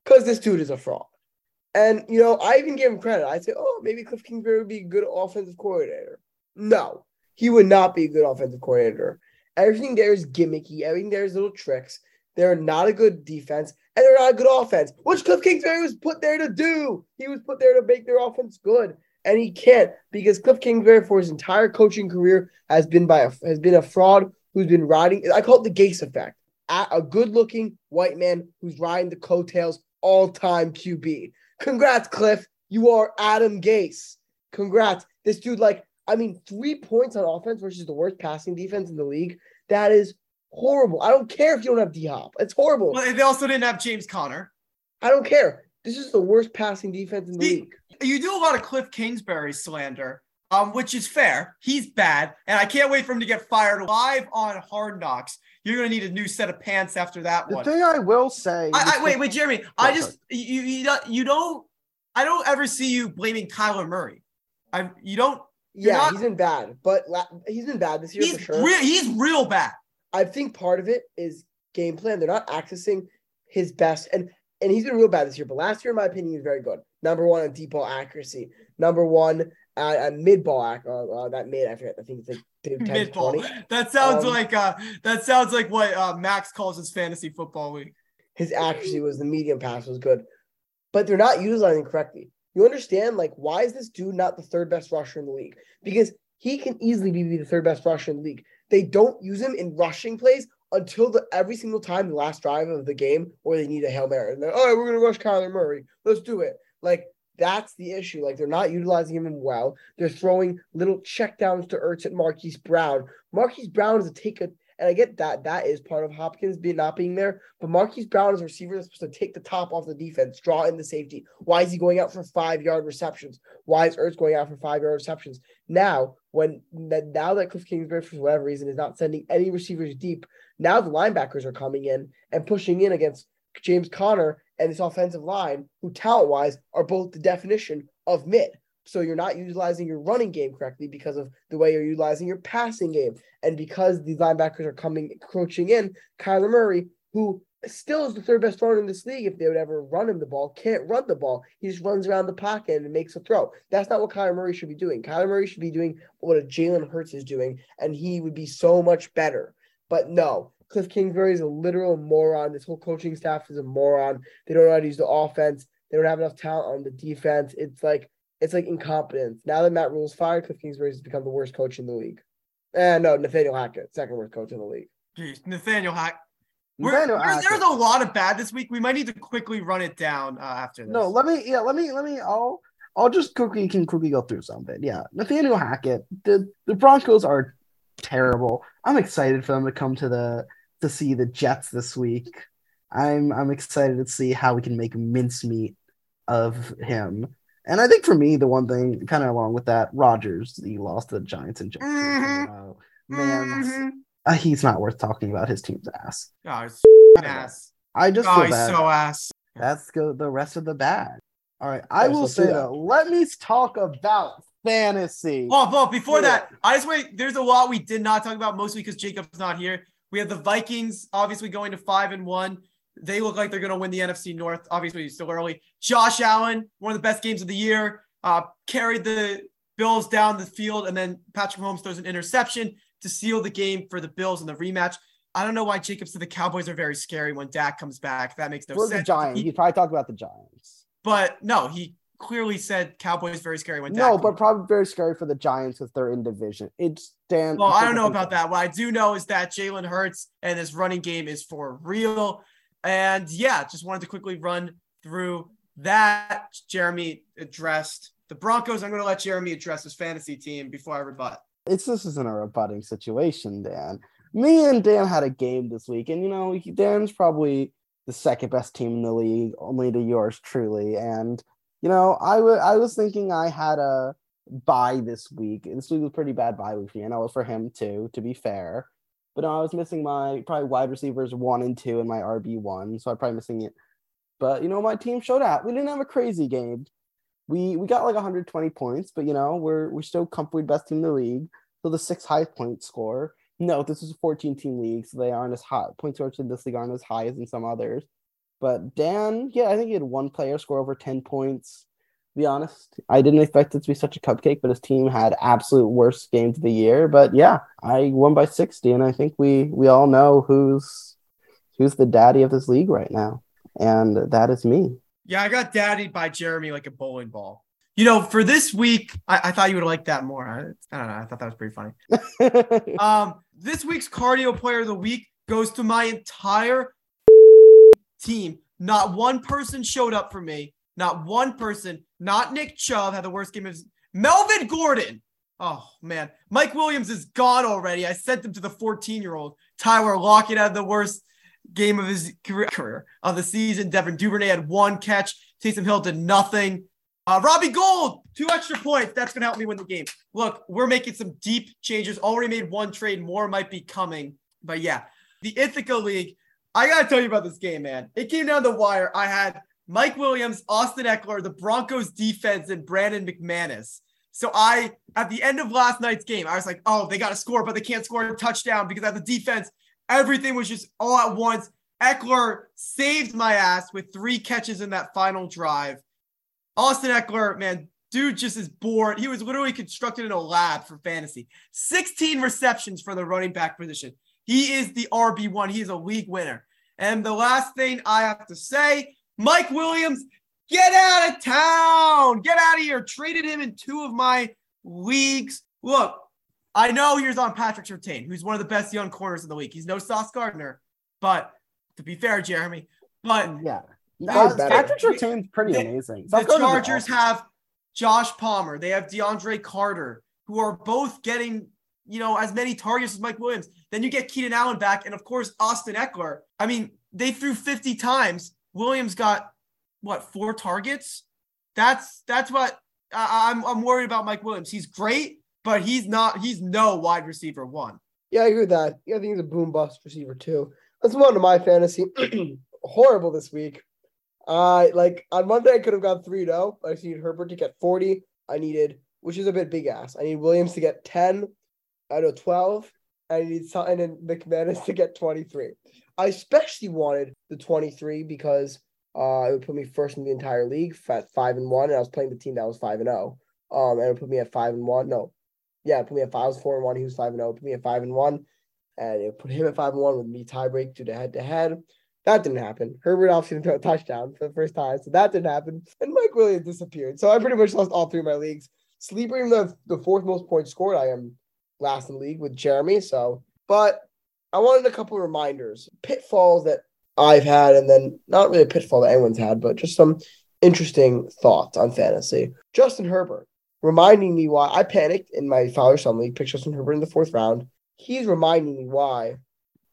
because this dude is a fraud. And, you know, I even gave him credit. I say, oh, maybe Cliff Kingsbury would be a good offensive coordinator. No, he would not be a good offensive coordinator. Everything there is gimmicky. Everything there is little tricks. They're not a good defense, and they're not a good offense, which Cliff Kingsbury was put there to do. He was put there to make their offense good, and he can't because Cliff Kingsbury, for his entire coaching career, has been by a, has been a fraud who's been riding. I call it the Gase effect. A good-looking white man who's riding the coattails all-time QB. Congrats, Cliff. You are Adam Gase. Congrats. This dude, like, I mean, three points on offense versus the worst passing defense in the league. That is horrible. I don't care if you don't have D Hop. It's horrible. Well, they also didn't have James Conner. I don't care. This is the worst passing defense in the He- league. You do a lot of Cliff Kingsbury slander, um, which is fair. He's bad, and I can't wait for him to get fired live on Hard Knocks. You're gonna need a new set of pants after that The one. thing I will say, I, I, wait, wait, Jeremy. I just you, you don't you don't I don't ever see you blaming Kyler Murray. I you don't. Yeah, not- he's been bad, but la- he's been bad this year He's for sure. real. He's real bad. I think part of it is game plan. They're not accessing his best, and and he's been real bad this year. But last year, in my opinion, he was very good. Number one on deep ball accuracy. Number one at, at mid ball ac- uh, uh, that mid. I forget. I think it's like 10 Mid ball. 20. That sounds Um, like uh that sounds like what uh, Max calls his fantasy football week. His accuracy was the medium pass was good, but they're not utilizing correctly. You understand? Like, why is this dude not the third best rusher in the league? Because he can easily be the third best rusher in the league. They don't use him in rushing plays until the every single time the last drive of the game where they need a hail mary. And they're, oh, we're gonna rush Kyler Murray. Let's do it. Like that's the issue. Like they're not utilizing him well. They're throwing little checkdowns to Ertz and Marquise Brown. Marquise Brown is a take a and I get that that is part of Hopkins being not being there, but Marquise Brown is a receiver that's supposed to take the top off the defense, draw in the safety. Why is he going out for five yard receptions? Why is Ertz going out for five yard receptions? Now, when now that Cliff Kingsbury for whatever reason is not sending any receivers deep, now the linebackers are coming in and pushing in against James Conner and this offensive line, who talent wise are both the definition of mid. So you're not utilizing your running game correctly because of the way you're utilizing your passing game. And because these linebackers are coming coaching in, Kyler Murray, who still is the third best runner in this league, if they would ever run him the ball, can't run the ball. He just runs around the pocket and makes a throw. That's not what Kyler Murray should be doing. Kyler Murray should be doing what a Jalen Hurts is doing, and he would be so much better. But no, Cliff Kingsbury is a literal moron. This whole coaching staff is a moron. They don't know how to use the offense. They don't have enough talent on the defense. It's like it's like incompetence. Now that Matt Rhule's fired, Cliff Kingsbury has become the worst coach in the league. And no, Nathaniel Hackett, second worst coach in the league. Jeez, Nathaniel Hackett. We're, Nathaniel there's, there's a lot of bad this week. We might need to quickly run it down uh, after this. No, let me. Yeah, let me. Let me. I'll. I'll just quickly can quickly go through something. Yeah, Nathaniel Hackett. The the Broncos are terrible. I'm excited for them to come to the to see the Jets this week. I'm I'm excited to see how we can make mincemeat of him. And I think for me, the one thing kind of along with that, Rodgers, he lost to the Giants and Jets. Mhm. Oh, man, Mhm. uh, he's not worth talking about his team's ass. Oh, he's ass. I just Oh, feel he's bad. so ass. That's go the rest of the bad. All right, I Yes, will say that. Let me talk about fantasy. Oh, but before Yeah. that, I just wait. There's a lot we did not talk about, mostly because Jacob's not here. We have the Vikings, obviously going to five and one. They look like they're going to win the NFC North. Obviously, still early. Josh Allen, one of the best games of the year, uh, carried the Bills down the field, and then Patrick Mahomes throws an interception to seal the game for the Bills in the rematch. I don't know why Jacob said the Cowboys are very scary when Dak comes back. That makes no the sense. Giants, He- you probably talked about the Giants. but no, he clearly said Cowboys very scary when Dak. No, but probably very scary for the Giants because they're in division. It's Dan. Well, I don't know about that. What I do know is that Jalen Hurts and his running game is for real. And yeah, just wanted to quickly run through that. Jeremy addressed the Broncos. I'm going to let Jeremy address his fantasy team before I rebut. It's this isn't a rebutting situation, Dan. Me and Dan had a game this week, and you know, Dan's probably the second best team in the league, only to yours truly. And you know, I was thinking I had a bye this week. This week was pretty bad bye week for me. I know for him too, to be fair. But no, I was missing my probably wide receivers one and two and my RB one, so I'm probably missing it. But you know, my team showed out. We didn't have a crazy game. We we got like 120 points, but you know, we're we're still comfortably best team in the league. So the sixth highest point score. No, this is a 14 team league, so they aren't as high. Point scores in this league aren't as high as in some others. But Dan, yeah, I think he had one player score over 10 points. To be honest, I didn't expect it to be such a cupcake, but his team had absolute worst games of the year. But yeah, I won by 60, and I think we we all know who's who's the daddy of this league right now, and that is me. Yeah, I got daddied by Jeremy like a bowling ball. You know, for this week, I, I thought you would like that more. I, I don't know. I thought that was pretty funny. Um, this week's cardio player of the week goes to my entire team. Not one person showed up for me. Not one person, not Nick Chubb had the worst game of his. Melvin Gordon. Oh man, Mike Williams is gone already. I sent him to the 14 year old. Tyler Lockett had the worst game of his career of the season. Devin Duvernay had one catch. Taysom Hill did nothing. Uh, Robbie Gould, two extra points. That's going to help me win the game. Look, we're making some deep changes. Already made one trade. More might be coming. But yeah, the Ithaca League. I got to tell you about this game, man. It came down the wire. I had Mike Williams, Austin Ekeler, the Broncos defense, and Brandon McManus. So I, at the end of last night's game, I was like, oh, they got to score, but they can't score a touchdown because at the defense, everything was just all at once. Ekeler saved my ass with three catches in that final drive. Austin Ekeler, man, dude just is bored. He was literally constructed in a lab for fantasy. 16 receptions for the running back position. He is the RB1. He is a league winner. And the last thing I have to say, Mike Williams, get out of town. Get out of here. Traded him in two of my leagues. Look, I know he's on Patrick Surtain, who's one of the best young corners in the league. He's no Sauce Gardner, but to be fair, Jeremy, but yeah, Patrick Surtain's pretty the, amazing. The Chargers have Josh Palmer. They have DeAndre Carter, who are both getting you know as many targets as Mike Williams. Then you get Keenan Allen back, and of course Austin Ekeler. I mean, they threw 50 times. Williams got what four targets? That's that's what I'm. I'm worried about Mike Williams. He's great, but he's not. He's no wide receiver one. Yeah, I agree with that. Yeah, I think he's a boom bust receiver too. Let's move on to my fantasy. Horrible this week. Uh, like on Monday, I could have gone 3 0. I needed Herbert to get 40. I needed, which is a bit big ass. I need Williams to get 10. I know 12. I need something and McManus to get 23. I especially wanted the 23 because uh, it would put me first in the entire league at five and one, and I was playing the team that was five and zero. Oh. Um, and it put me at five and one. No, yeah, it put me at five. I was four and one. He was five and zero. Oh. Put me at five and one, and it put him at five and one with me tiebreak to the head to head. That didn't happen. Herbert obviously threw a touchdown for the first time, so that didn't happen. And Mike Williams disappeared. So I pretty much lost all three of my leagues. Sleeper, even the the fourth most points scored, I am last in the league with Jeremy. So, but I wanted a couple of reminders, pitfalls that I've had, and then not really a pitfall that anyone's had, but just some interesting thoughts on fantasy. Justin Herbert, reminding me why I panicked in my father son league, picked Justin Herbert in the fourth round. He's reminding me why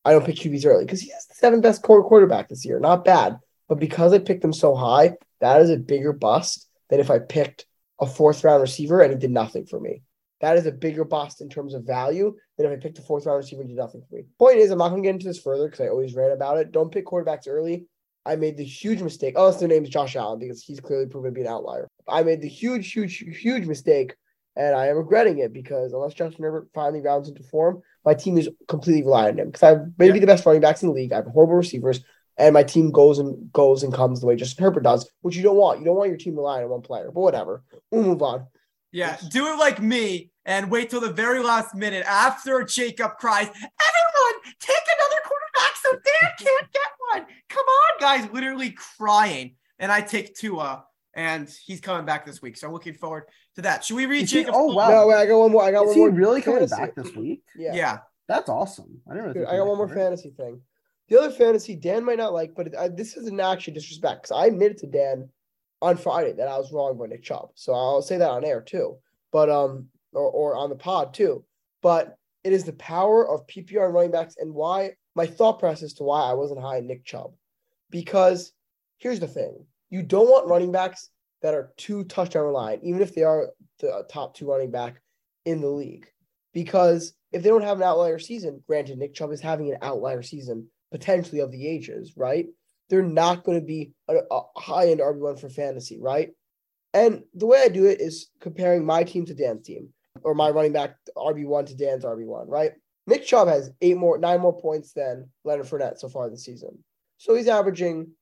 I don't pick QBs early because he has the seventh best core quarterback this year. Not bad. But because I picked him so high, that is a bigger bust than if I picked a fourth round receiver and he did nothing for me. That is a bigger bust in terms of value than if I picked a fourth round receiver and did nothing for me. Point is, I'm not going to get into this further because I always read about it. Don't pick quarterbacks early. I made the huge mistake. Oh, their name is Josh Allen because he's clearly proven to be an outlier. I made the huge, huge, huge mistake, and I am regretting it because unless Justin Herbert finally rounds into form, my team is completely reliant on him because I may yeah. be the best running backs in the league. I have horrible receivers, and my team goes and goes and comes the way Justin Herbert does, which you don't want. You don't want your team relying on one player. But whatever, we'll move on. Yeah, do it like me and wait till the very last minute after Jacob cries, "Everyone, take another quarterback so Dan can't get one." Come on, guys, literally crying, and I take Tua and he's coming back this week. So I'm looking forward to that. Should we read Jacob? Oh wow! No, wait, I got one more. I got Is one more. really coming back this week? Yeah. Yeah. That's awesome. I never. I got one more fantasy thing. The other fantasy Dan might not like, but I, this isn't actually disrespect because I admitted to Dan on Friday that I was wrong about Nick Chubb. So I'll say that on air too, but um, or or on the pod too. But it is the power of PPR running backs and why my thought process to why I wasn't high in Nick Chubb, because here's the thing: you don't want running backs that are two touchdown reliant, even if they are the top two running back in the league. Because if they don't have an outlier season, granted, Nick Chubb is having an outlier season potentially of the ages, right? They're not going to be a, a high end RB1 for fantasy, right? And the way I do it is comparing my team to Dan's team or my running back RB1 to Dan's RB1, right? Nick Chubb has eight more, nine more points than Leonard Fournette so far this season. So he's averaging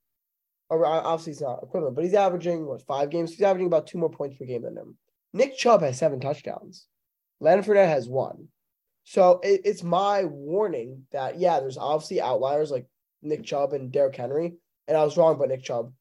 or uh, obviously he's not equivalent, but he's averaging what five games. He's averaging about two more points per game than him. Nick Chubb has seven touchdowns. Leonard Fournette has one. So it, it's my warning that yeah, there's obviously outliers like Nick Chubb and Derrick Henry, and I was wrong about Nick Chubb.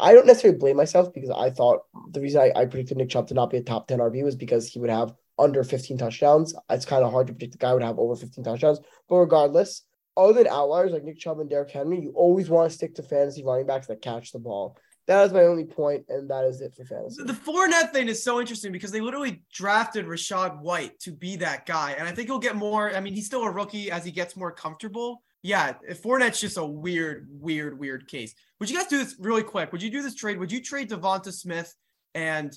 I don't necessarily blame myself because I thought the reason I, I predicted Nick Chubb to not be a top 10 RB was because he would have under 15 touchdowns. It's kind of hard to predict the guy would have over 15 touchdowns. But regardless, other than outliers like Nick Chubb and Derrick Henry, you always want to stick to fantasy running backs that catch the ball, That is my only point, and that is it for fantasy. The Fournette thing is so interesting because they literally drafted Rachaad White to be that guy, and I think he'll get more. I mean, he's still a rookie as he gets more comfortable. Yeah, if Fournette's just a weird, weird, weird case. Would you guys do this really quick? Would you do this trade? Would you trade Devonta Smith and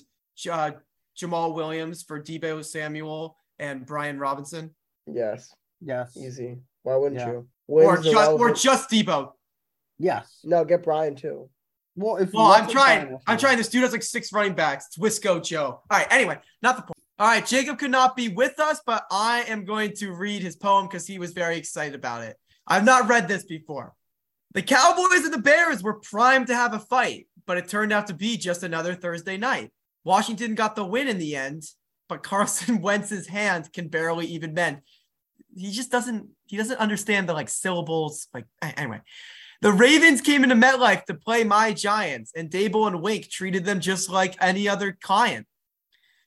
uh, Jamaal Williams for Deebo Samuel and Brian Robinson, yes, Yes. easy. Why wouldn't Yeah. you? or Wins the just or relevant- just Deebo? Yes. no, get Brian too. Well, if Well, I'm trying. Brand was I'm trying. This dude has like six running backs. It's Wisco Joe. All right. Anyway, not the point. All right. Jacob could not be with us, but I am going to read his poem because he was very excited about it. I've not read this before. The Cowboys and the Bears were primed to have a fight, but it turned out to be just another Thursday night. Washington got the win in the end, but Carson Wentz's hand can barely even bend. He just doesn't. He doesn't understand the like syllables. Like anyway, the Ravens came into MetLife to play my Giants, and Daboll and Wink treated them just like any other client.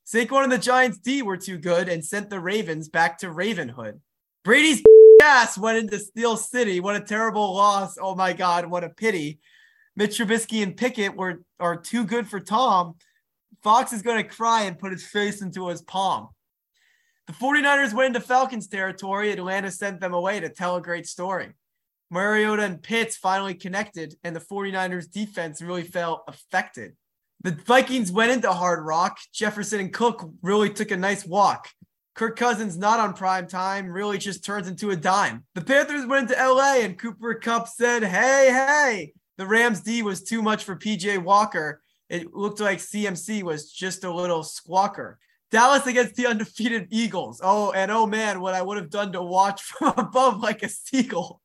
Saquon and the Giants D were too good and sent the Ravens back to Ravenhood. Brady's ass went into Steel City. What a terrible loss. Oh my God, what a pity. Mitch Trubisky and Pickett were are too good for Tom. Fox is going to cry and put his face into his palm. The 49ers went into Falcons territory. Atlanta sent them away to tell a great story. Mariota and Pitts finally connected, and the 49ers defense really felt affected. The Vikings went into Hard Rock. Jefferson and Cook really took a nice walk. Kirk Cousins, not on prime time, really just turns into a dime. The Panthers went to LA, and Cooper Kupp said, Hey, hey. The Rams D was too much for PJ Walker. It looked like CMC was just a little squawker. Dallas against the undefeated Eagles. Oh, and oh man, what I would have done to watch from above like a seagull.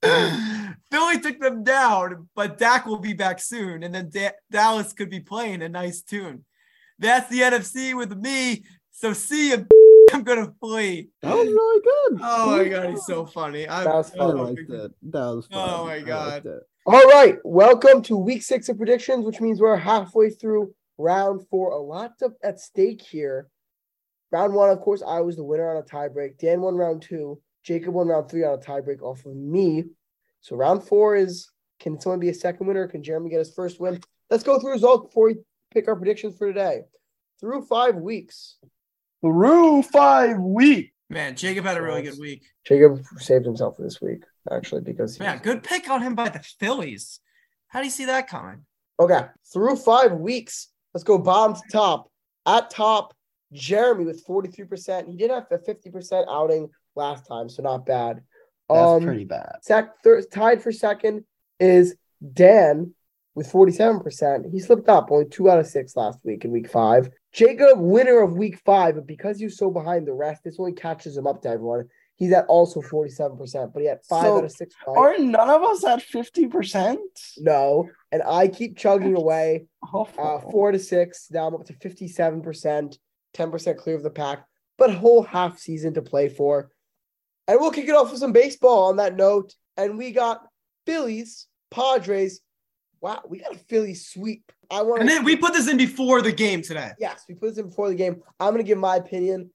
Philly took them down, but Dak will be back soon, and then da- Dallas could be playing a nice tune. That's the NFC with me. So see you. I'm gonna flee. That was really good. Oh my god, he's so funny. I'm, That was I fun. liked it. That was fun. Oh my God. All right, welcome to week six of predictions, which means we're halfway through round four. A lot of, at stake here. Round one, of course, I was the winner on a tiebreak. Dan won round two. Jacob won round three on a tiebreak off of me. So round four is can someone be a second winner? Can Jeremy get his first win? Let's go through results before we pick our predictions for today. Through five weeks, Through five weeks. Man, Jacob had a really good week. Jacob saved himself for this week, actually, because yeah, good pick on him by the Phillies. How do you see that coming? Okay, through five weeks, let's go bottom to top. At top, Jeremy with 43%. He did have a 50% outing last time, so not bad. That's um, pretty bad. sec- third, tied for second is Dan with 47%. He slipped up only two out of six last week in week five. Jacob, winner of week five, but because he's so behind the rest, this only catches him up to everyone. He's at also 47%, but he had five So, out of six. right. Are none of us at fifty percent? No, and I keep chugging away. Oh, Uh, four to six. Now I'm up to 57%, 10% clear of the pack, but whole half season to play for. And we'll kick it off with some baseball on that note. And we got Phillies, Padres. Wow, we got a Phillies sweep. I want And then we put this in before the game today. yes, we put this in before the game. I'm gonna give my opinion.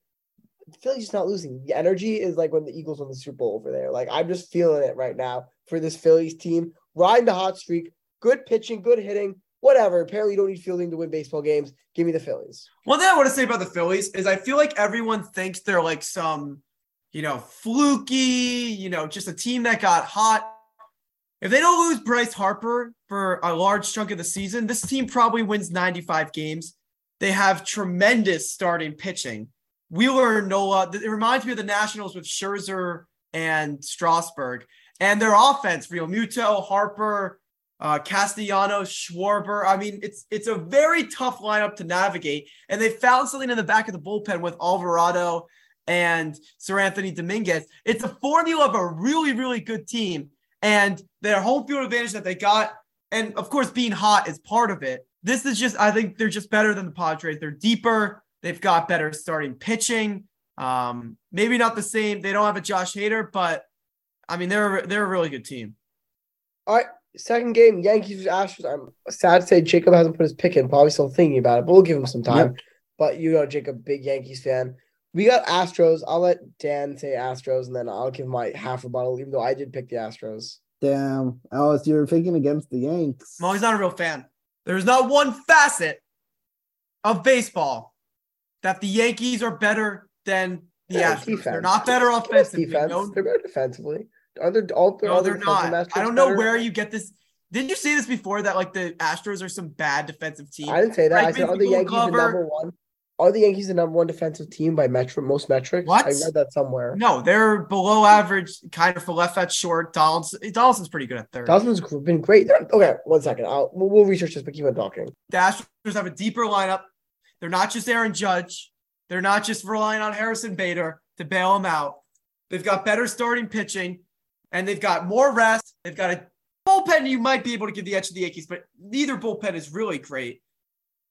The Phillies just not losing. The energy is like when the Eagles won the Super Bowl over there. Like I'm just feeling it right now for this Phillies team. Riding the hot streak, good pitching, good hitting, whatever. Apparently, you don't need fielding to win baseball games. Give me the Phillies. One thing I want to say about the Phillies is I feel like everyone thinks they're like some, you know, fluky, you know, just a team that got hot. If they don't lose Bryce Harper for a large chunk of the season, this team probably wins 95 games. They have tremendous starting pitching. Wheeler and Nola, it reminds me of the Nationals with Scherzer and Strasburg. And their offense, Realmuto, Harper, uh, Castellanos, Schwarber. I mean, it's it's a very tough lineup to navigate. And they found something in the back of the bullpen with Alvarado and Seranthony Dominguez. It's a formula of a really, really good team. And their home field advantage that they got, and of course, being hot is part of it. This is just, I think they're just better than the Padres. They're deeper. They've got better starting pitching. Um, maybe not the same. They don't have a Josh Hader, but I mean, they're they're a really good team. All right, second game, Yankees versus Astros. I'm sad to say Jacob hasn't put his pick in. Probably still thinking about it, but we'll give him some time. But you know, Jacob, big Yankees fan. We got Astros. I'll let Dan say Astros, and then I'll give my half a bottle, even though I did pick the Astros. Damn, Alice, you're picking against the Yanks. Well, he's not a real fan. There's not one facet of baseball that the Yankees are better than the Yeah, Astros. defense. They're not better Give offensively. defense. No, They're better defensively. Are there all their no, other they're not. I don't know better? where you get this. Didn't you say this before that like the Astros are some bad defensive team? I didn't say that. I Bregman's said are the Gold Yankees the Glover. number one? Are the Yankees the number one defensive team by metro most metrics? What? I read that somewhere. No, they're below average, kind of for left at short. Donaldson, Donaldson's pretty good at third. Dawson's been great. They're- okay, one second. I'll we'll, we'll research this, but keep on talking. the Astros have a deeper lineup. They're not just Aaron Judge. They're not just relying on Harrison Bader to bail them out. They've got better starting pitching, and they've got more rest. They've got a bullpen you might be able to give the edge to the Yankees, but neither bullpen is really great.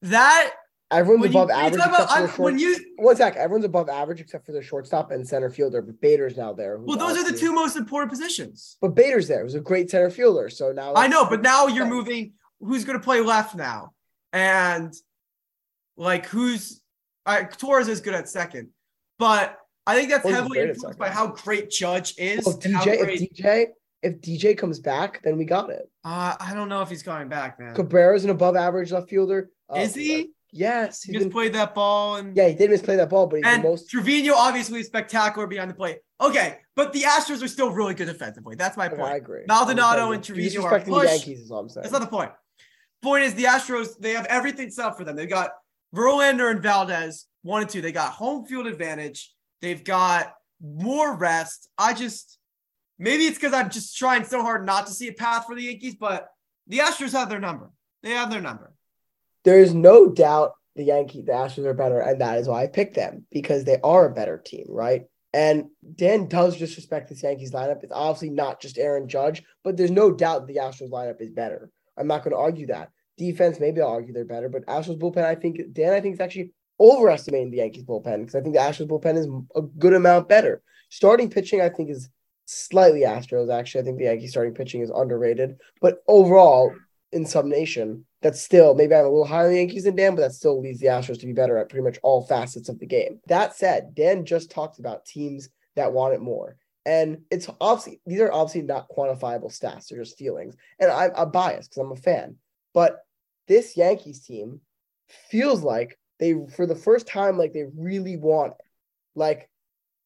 That Everyone's when above you average about- except for when you One sec. Everyone's above average except for their shortstop and center fielder. But Bader's now there. well, those are the two most important positions. But Bader's there. It was a great center fielder. So now I know, but now you're moving. Who's going to play left now? And like who's? Uh, Torres is good at second, but I think that's Torres heavily influenced by how great Judge is. Well, if DJ, great- if DJ, if DJ comes back, then we got it. uh, I don't know if he's coming back, man. Cabrera's an above average left fielder. Uh, is he? Yes, He he's just played that ball and yeah, he did misplay that ball, but he's and the most. Trevino obviously is spectacular behind the plate. Okay, but the Astros are still really good defensively. That's my oh, Okay, point. I agree. Maldonado and Trevino are push. the Yankees, is all I'm saying. That's not the point. Point is the Astros, they have everything set up for them. They've got Verlander and Valdez, one and two. They got home field advantage. They've got more rest. I just maybe it's because I'm just trying so hard not to see a path for the Yankees, but the Astros have their number. They have their number. There is no doubt the Yankee, the Astros are better, and that is why I picked them because they are a better team, right? And Dan does disrespect this Yankees lineup. It's obviously not just Aaron Judge, but there's no doubt the Astros lineup is better. I'm not going to argue that. Defense, maybe I'll argue they're better, but Astros bullpen, I think Dan, I think is actually overestimating the Yankees bullpen because I think the Astros bullpen is a good amount better. Starting pitching, I think, is slightly Astros. Actually, I think the Yankees starting pitching is underrated, but overall, in some nation that's still maybe I'm a little higher on the Yankees than Dan, but that still leads the Astros to be better at pretty much all facets of the game. That said, Dan just talked about teams that want it more. And it's obviously these are obviously not quantifiable stats, they're just feelings. And I'm, I'm biased because I'm a fan. But this Yankees team feels like they for the first time, like they really want it. Like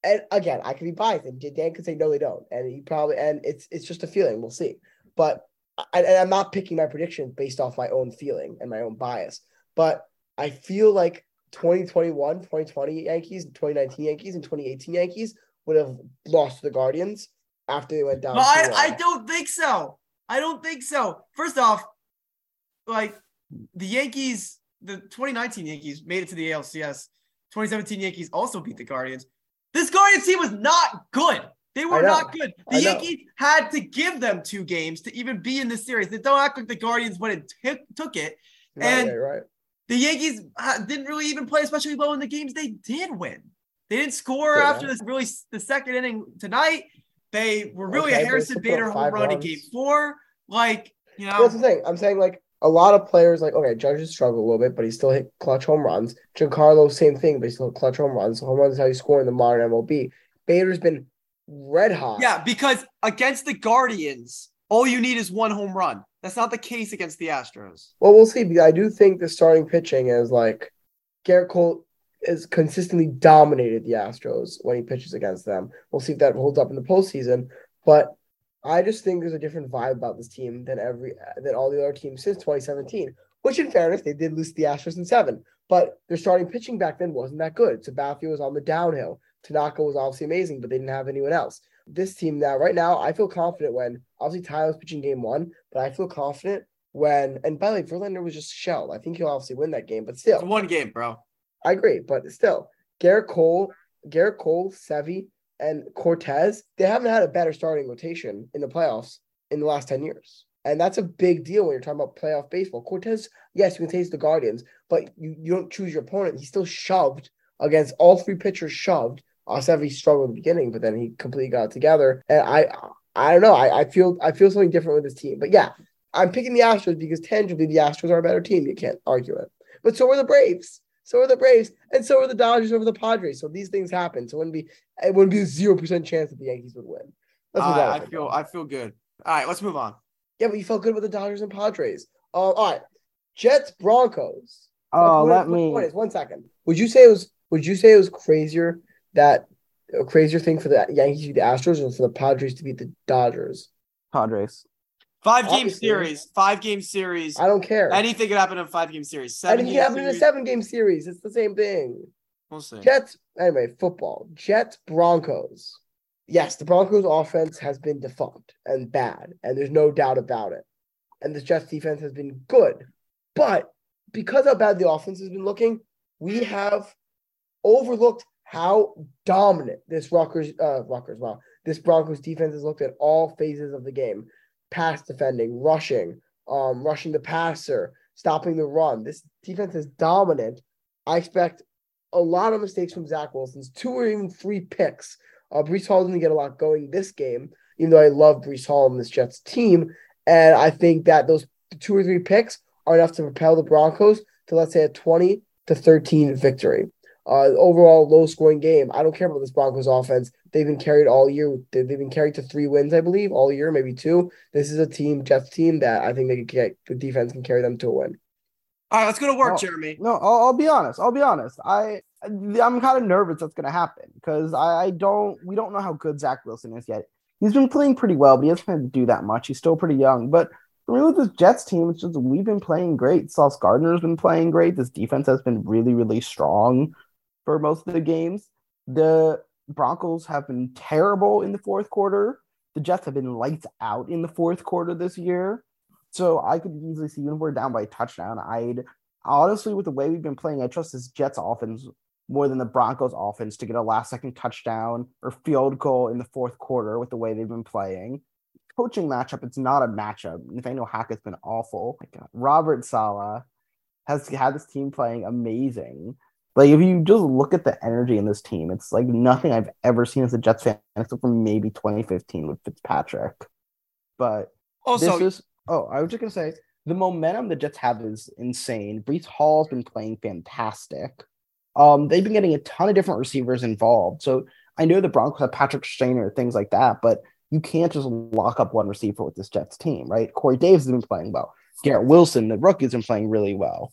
and again, I could be biased, and Dan could say no, they don't, and he probably, and it's it's just a feeling. We'll see, but I, and I'm not picking my prediction based off my own feeling and my own bias, but I feel like 2021, 2020 Yankees, 2019 Yankees, and 2018 Yankees would have lost to the Guardians after they went down. But I, I don't think so. I don't think so. First off, like the Yankees, the 2019 Yankees made it to the ALCS. 2017 Yankees also beat the Guardians. This Guardians team was not good. They were not good. The. Yankees had to give them two games to even be in the series. They don't act like the Guardians went and took took it. Right, and- right, right. The Yankees uh, didn't really even play especially well in the games they did win. They didn't score Yeah. after this really the second inning tonight. They were really Okay, a Harrison they still put Bader home run in runs. game four. Like, you That's know, the thing. I'm saying like a lot of players, like okay, Judge has struggled a little bit, but he still hit clutch home runs. Giancarlo, same thing, but he still hit clutch home runs. Home runs is how you score in the modern MLB. Bader's been red hot. yeah, because against the Guardians, all you need is one home run. That's not the case against the Astros. Well, we'll see. because I do think the starting pitching is like Gerrit Cole has consistently dominated the Astros when he pitches against them. We'll see if that holds up in the postseason. But I just think there's a different vibe about this team than every than all the other teams since 2017. Which, in fairness, they did lose to the Astros in seven, but their starting pitching back then wasn't that good. Sabathia was on the downhill. Tanaka was obviously amazing, but they didn't have anyone else. This team now, right now, I feel confident when obviously Tyler's pitching game one, but I feel confident when and by the way, Verlander was just shelled. I think he'll obviously win that game, but still, It's one game, bro. I agree, but still, Gerrit Cole, Gerrit Cole, Sevy, and Cortes, they haven't had a better starting rotation in the playoffs in the last 10 years. And that's a big deal when you're talking about playoff baseball. Cortes, yes, you can say it's the Guardians, but you, you don't choose your opponent. He's still shoved against all three pitchers, shoved. Uh, Sevy struggled at the beginning, but then he completely got it together. And I I don't know. I, I feel I feel something different with this team. But yeah, I'm picking the Astros because tangibly the Astros are a better team. You can't argue it. But so are the Braves. So are the Braves, and so are the Dodgers over the Padres. So these things happen. So it wouldn't be it wouldn't be a zero percent chance that the Yankees would win. That's what I, I I think. feel I feel good. All right, let's move on. Yeah, but you felt good with the Dodgers and Padres. Uh, all right, Jets Broncos. Oh, My let point- me. point is, one second. Would you say it was? Would you say it was crazier that a crazier thing for the Yankees to beat the Astros or for the Padres to beat the Dodgers? Padres. Five game Obviously. series, five game series. I don't care. Anything could happen in a five game series. Seven Anything game happened in a series, seven game series. It's the same thing. We'll see. Jets, anyway, football. Jets, Broncos. Yes, the Broncos offense has been defunct and bad, and there's no doubt about it. And the Jets defense has been good. But because how bad the offense has been looking, we have overlooked how dominant this Rutgers, uh, Rutgers, wow, this Broncos defense has looked at all phases of the game pass defending, rushing, um, rushing the passer, stopping the run. This defense is dominant. I expect a lot of mistakes from Zach Wilson's two or even three picks. Uh, Breece Hall didn't get a lot going this game, even though I love Breece Hall and this Jets team. And I think that those two or three picks are enough to propel the Broncos to, let's say, a 20 to 13 victory. Uh, overall, low scoring game. I don't care about this Broncos offense. They've been carried all year. They- They've been carried to three wins, I believe, all year, maybe two. This is a team, Jets team, that I think they can get the defense can carry them to a win. All right, let's go to work. Jeremy. No, I'll, I'll be honest. I'll be honest. I I'm kind of nervous that's gonna happen because I, I don't we don't know how good Zach Wilson is yet. He's been playing pretty well, but he hasn't had to do that much. He's still pretty young. But for me with this Jets team, it's just we've been playing great. Sauce Gardner's been playing great. This defense has been really, really strong for most of the games. The Broncos have been terrible in the fourth quarter. The Jets have been lights out in the fourth quarter this year. So I could easily see even if we're down by a touchdown, I'd honestly, with the way we've been playing, I trust this Jets offense more than the Broncos offense to get a last second touchdown or field goal in the fourth quarter with the way they've been playing. Coaching matchup, it's not a matchup. Nathaniel Hackett's been awful. Robert Saleh has had this team playing amazing. Like if you just look at the energy in this team, it's like nothing I've ever seen as a Jets fan except for maybe 2015 with Fitzpatrick. But Also, this is oh, I was just gonna say the momentum the Jets have is insane. Breece Hall's been playing fantastic. Um, they've been getting a ton of different receivers involved. So I know the Broncos have Patrick Surtain, things like that, but you can't just lock up one receiver with this Jets team, right? Corey Davis has been playing well. Garrett Wilson, the rookie's been playing really well.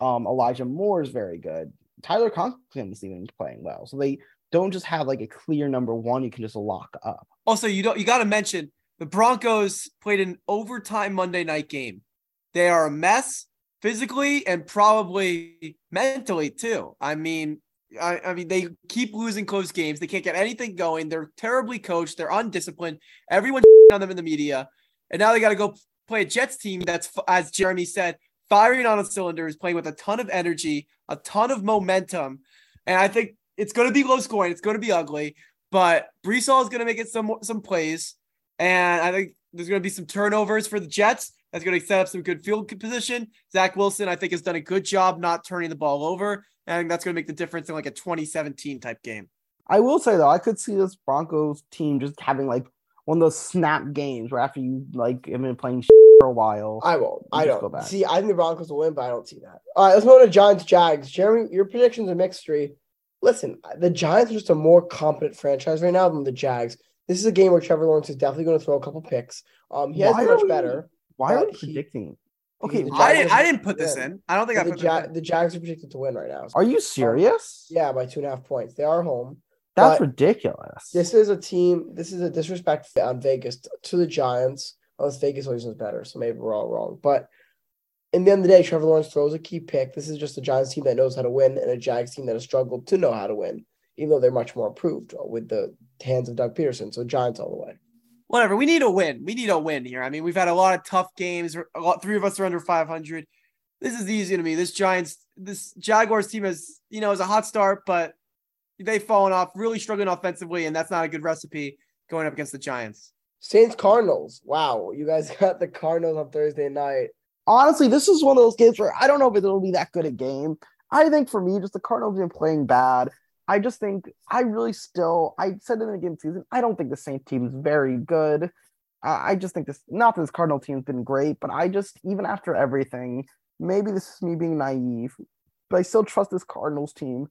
Um, Elijah Moore is very good. Tyler Conklin's even playing well. So they don't just have like a clear number one you can just lock up. also you don't you got to mention the Broncos played an overtime Monday night game. They are a mess physically and probably mentally too. I mean, I, I mean, they keep losing close games. They can't get anything going. They're terribly coached. They're undisciplined. Everyone's on them in the media, and now they got to go play a Jets team that's, as Jeremy said, firing on all cylinders, playing with a ton of energy, a ton of momentum, and I think it's going to be low scoring. It's going to be ugly, but Breece Hall is going to make it some some plays, and I think there's going to be some turnovers for the Jets. That's going to set up some good field position. Zach Wilson, I think, has done a good job not turning the ball over. And that's going to make the difference in like a 2017 type game. I will say though, I could see this Broncos team just having like one of those snap games where after you like have been playing for a while. I won't. I don't back. see. I think the Broncos will win, but I don't see that. All right, let's go to Giants Jags. Jeremy, your predictions are mixed three. Listen, the Giants are just a more competent franchise right now than the Jags. This is a game where Trevor Lawrence is definitely going to throw a couple picks. Um, he has Why been much we- better. Why are but we he- predicting? Okay, I didn't, I didn't put this good. in. I don't think I the, put Ja- this in. the Jags are predicted to win right now. are you serious? Yeah, by two and a half points. They are home. That's but- ridiculous. This is a team. This is a disrespect on Vegas to the Giants. Unless Vegas always knows better, so maybe we're all wrong. But in the end of the day, Trevor Lawrence throws a key pick. This is just a Giants team that knows how to win and a Jags team that has struggled to know how to win, even though they're much more improved with the hands of Doug Pederson. So Giants all the way. Whatever. We need a win. We need a win here. I mean, we've had a lot of tough games. A lot, three of us are under 500. This is easy to me. This Giants, this Jaguars team is, you know, is a hot start, but they've fallen off, really struggling offensively, and that's not a good recipe going up against the Giants. Saints Cardinals. Wow, you guys got the Cardinals on Thursday night. Honestly, this is one of those games where I don't know if it'll be that good a game. I think for me, just the Cardinals have been playing bad. I just think I really still I said in the game season. I don't think the Saints team is very good. I I just think this not that this Cardinal team's been great, but I just even after everything, maybe this is me being naive, but I still trust this Cardinals team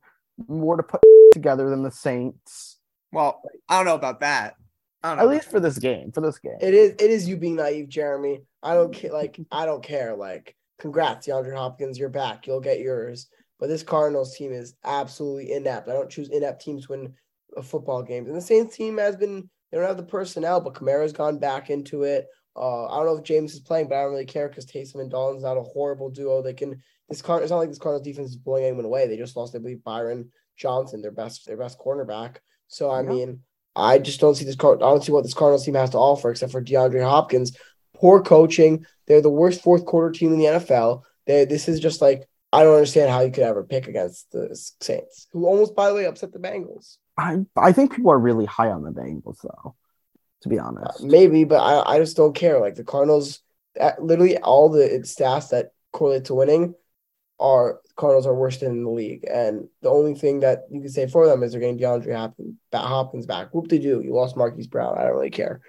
more to put together than the Saints. Well, I don't know about that. I don't know. At least for this game. For this game. It is it is you being naive, Jeremy. I don't care. Like I don't care. Like congrats, DeAndre Hopkins, you're back. You'll get yours. But this Cardinals team is absolutely inept. I don't choose inept teams to win a football games. And the Saints team has been they don't have the personnel, but Kamara's gone back into it. Uh, I don't know if Jameis is playing, but I don't really care because Taysom and Dalton's not a horrible duo. They can this card. It's not like this Cardinals defense is blowing anyone away. They just lost, I believe, Byron Johnson, their best their best cornerback. So I Yeah. mean, I just don't see this card. I don't see what this Cardinals team has to offer except for DeAndre Hopkins. Poor coaching. They're the worst fourth quarter team in the NFL. They this is just like I don't understand how you could ever pick against the Saints, who almost by the way upset the Bengals. I I think people are really high on the Bengals though. To be Uh, honest. maybe, but I, I just don't care. Like the Cardinals, uh, literally all the stats that correlate to winning are Cardinals are worst in the league, and the only thing that you can say for them is they're getting DeAndre Hopkins, Hopkins back. Whoop de do, you lost Marquise Brown. I don't really care.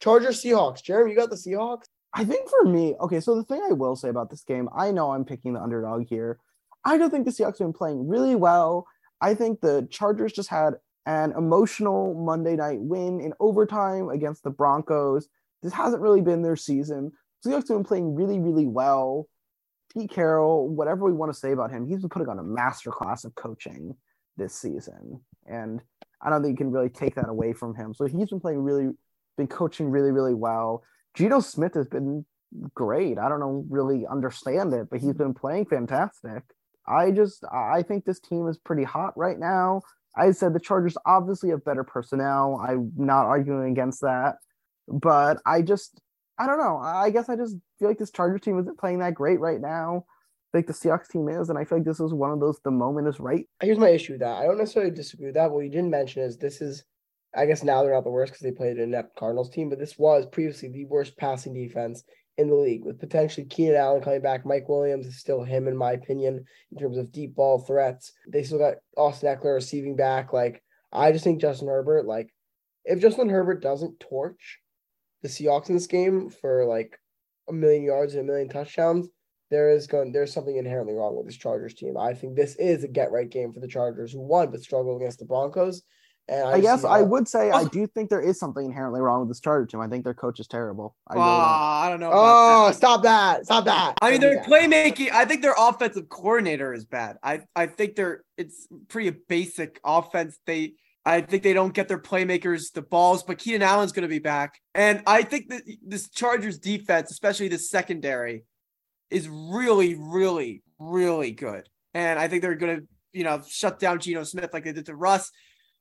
Chargers Seahawks. Jeremy, you got the Seahawks. I think for me, okay, so the thing I will say about this game, I know I'm picking the underdog here. I don't think the Seahawks have been playing really well. I think the Chargers just had an emotional Monday night win in overtime against the Broncos. This hasn't really been their season. Seahawks have been playing really, really well. Pete Carroll, whatever we want to say about him, he's been putting on a masterclass of coaching this season. And I don't think you can really take that away from him. So he's been playing really, been coaching really, really well. Geno Smith has been great. I don't know really understand it, but he's been playing fantastic. I just I think this team is pretty hot right now. I said the Chargers obviously have better personnel. I'm not arguing against that, but I just I don't know. I guess I just feel like this Chargers team isn't playing that great right now. Like the Seahawks team is, and I feel like this is one of those. The moment is right. Here's my issue with that. I don't necessarily disagree with that. What you didn't mention is this is, I guess now they're not the worst because they played an inept Cardinals team, but this was previously the worst passing defense in the league with potentially Keenan Allen coming back. Mike Williams is still him, in my opinion, in terms of deep ball threats. They still got Austin Ekeler receiving back. Like, I just think Justin Herbert, like, if Justin Herbert doesn't torch the Seahawks in this game for like a million yards and a million touchdowns, there is going there's something inherently wrong with this Chargers team. I think this is a get right game for the Chargers who won but struggled against the Broncos. And I, I, guess I would say I Oh. do think there is something inherently wrong with this Charger team. I think their coach is terrible. I Oh, really don't. I don't know. Oh, that. stop that! Stop that! I mean, Don't their do playmaking. I think their offensive coordinator is bad. I I think they're it's pretty basic offense. They I think they don't get their playmakers the balls, but Keenan Allen's going to be back, and I think that this Chargers defense, especially the secondary, is really, really, really good. And I think they're going to you know shut down Geno Smith like they did to Russ.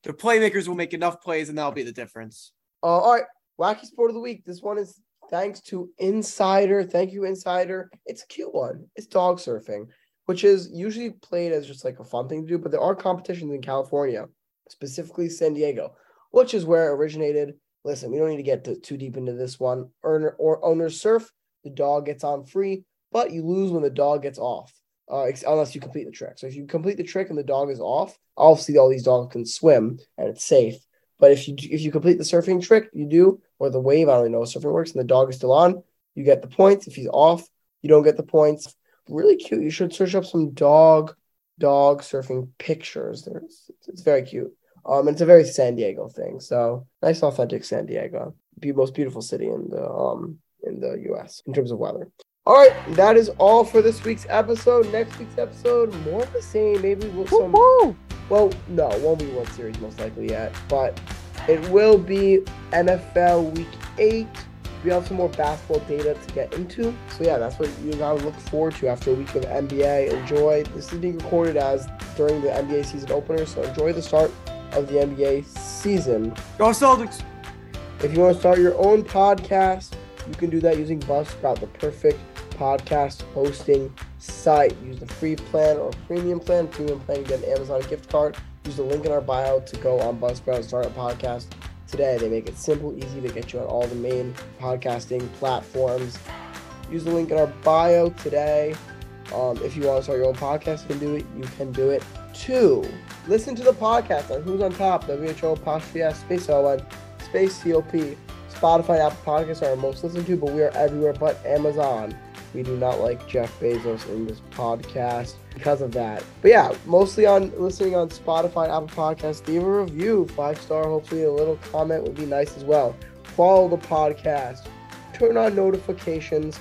Their playmakers will make enough plays, and that'll be the difference. Uh, all right, wacky sport of the week. This one is thanks to Insider. Thank you, Insider. It's a cute one. It's dog surfing, which is usually played as just like a fun thing to do, but there are competitions in California, specifically San Diego, which is where it originated. Listen, we don't need to get to, too deep into this one. Earner or owners surf, the dog gets on free, but you lose when the dog gets off. Uh, unless you complete the trick. So if you complete the trick and the dog is off, obviously all these dogs can swim and it's safe. But if you if you complete the surfing trick, you do, or the wave, I don't know how surfing works, and the dog is still on, you get the points. If he's off, you don't get the points. Really cute. You should search up some dog dog surfing pictures. There's it's very cute. Um, and it's a very San Diego thing. So nice, authentic San Diego, the most beautiful city in the um in the U.S. in terms of weather. All right, that is all for this week's episode. Next week's episode, more of the same. Maybe with some. Woo-hoo! Well, no, won't be World Series most likely yet, but it will be NFL Week Eight. We have some more basketball data to get into. So yeah, that's what you gotta look forward to after a week of NBA. Enjoy. This is being recorded as during the NBA season opener, so enjoy the start of the NBA season. Go Celtics! If you want to start your own podcast, you can do that using Buzzsprout, the perfect podcast hosting site. Use the free plan or premium plan. Premium plan, you get an Amazon gift card. Use the link in our bio to go on Buzzsprout and start a podcast today. They make it simple, easy to get you on all the main podcasting platforms. Use the link in our bio today. Um, if you want to start your own podcast, you can do it. You can do it too. Listen to the podcast on Who's on Top, WHO apostrophe space ON space COP. Spotify Apple Podcasts are our most listened to, but we are everywhere but Amazon. We do not like Jeff Bezos in this podcast because of that. But yeah, mostly on listening on Spotify, Apple Podcasts. Leave a review, five star. Hopefully, a little comment would be nice as well. Follow the podcast. Turn on notifications.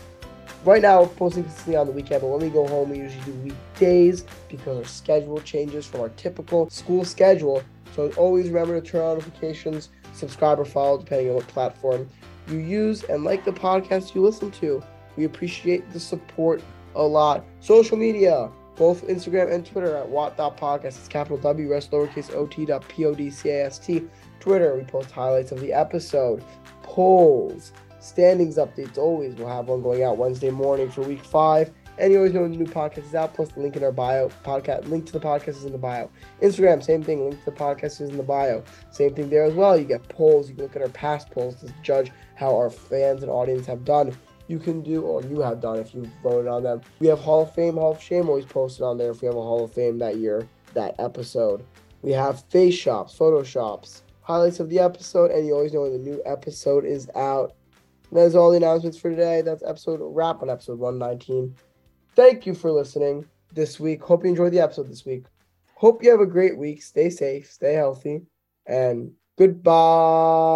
Right now, we're posting consistently on the weekend, but when we go home, we usually do weekdays because our schedule changes from our typical school schedule. So always remember to turn on notifications, subscribe or follow, depending on what platform you use, and like the podcast you listen to. We appreciate the support a lot. Social media, both Instagram and Twitter at watt.podcast. It's capital W, rest lowercase ot dot P-O-D-C-A-S-T. Twitter, we post highlights of the episode, polls, standings updates. Always, we'll have one going out Wednesday morning for week five. And you always know when the new podcast is out. Plus the link in our bio. Podcast link to the podcast is in the bio. Instagram, same thing. Link to the podcast is in the bio. Same thing there as well. You get polls. You can look at our past polls to judge how our fans and audience have done. You can do, or you have done if you've voted on them. We have Hall of Fame, Hall of Shame always posted on there if we have a Hall of Fame that year, that episode. We have face shops, photoshops, highlights of the episode, and you always know when the new episode is out. And that's all the announcements for today. That's episode wrap on episode 119. Thank you for listening this week. Hope you enjoyed the episode this week. Hope you have a great week. Stay safe, stay healthy, and goodbye.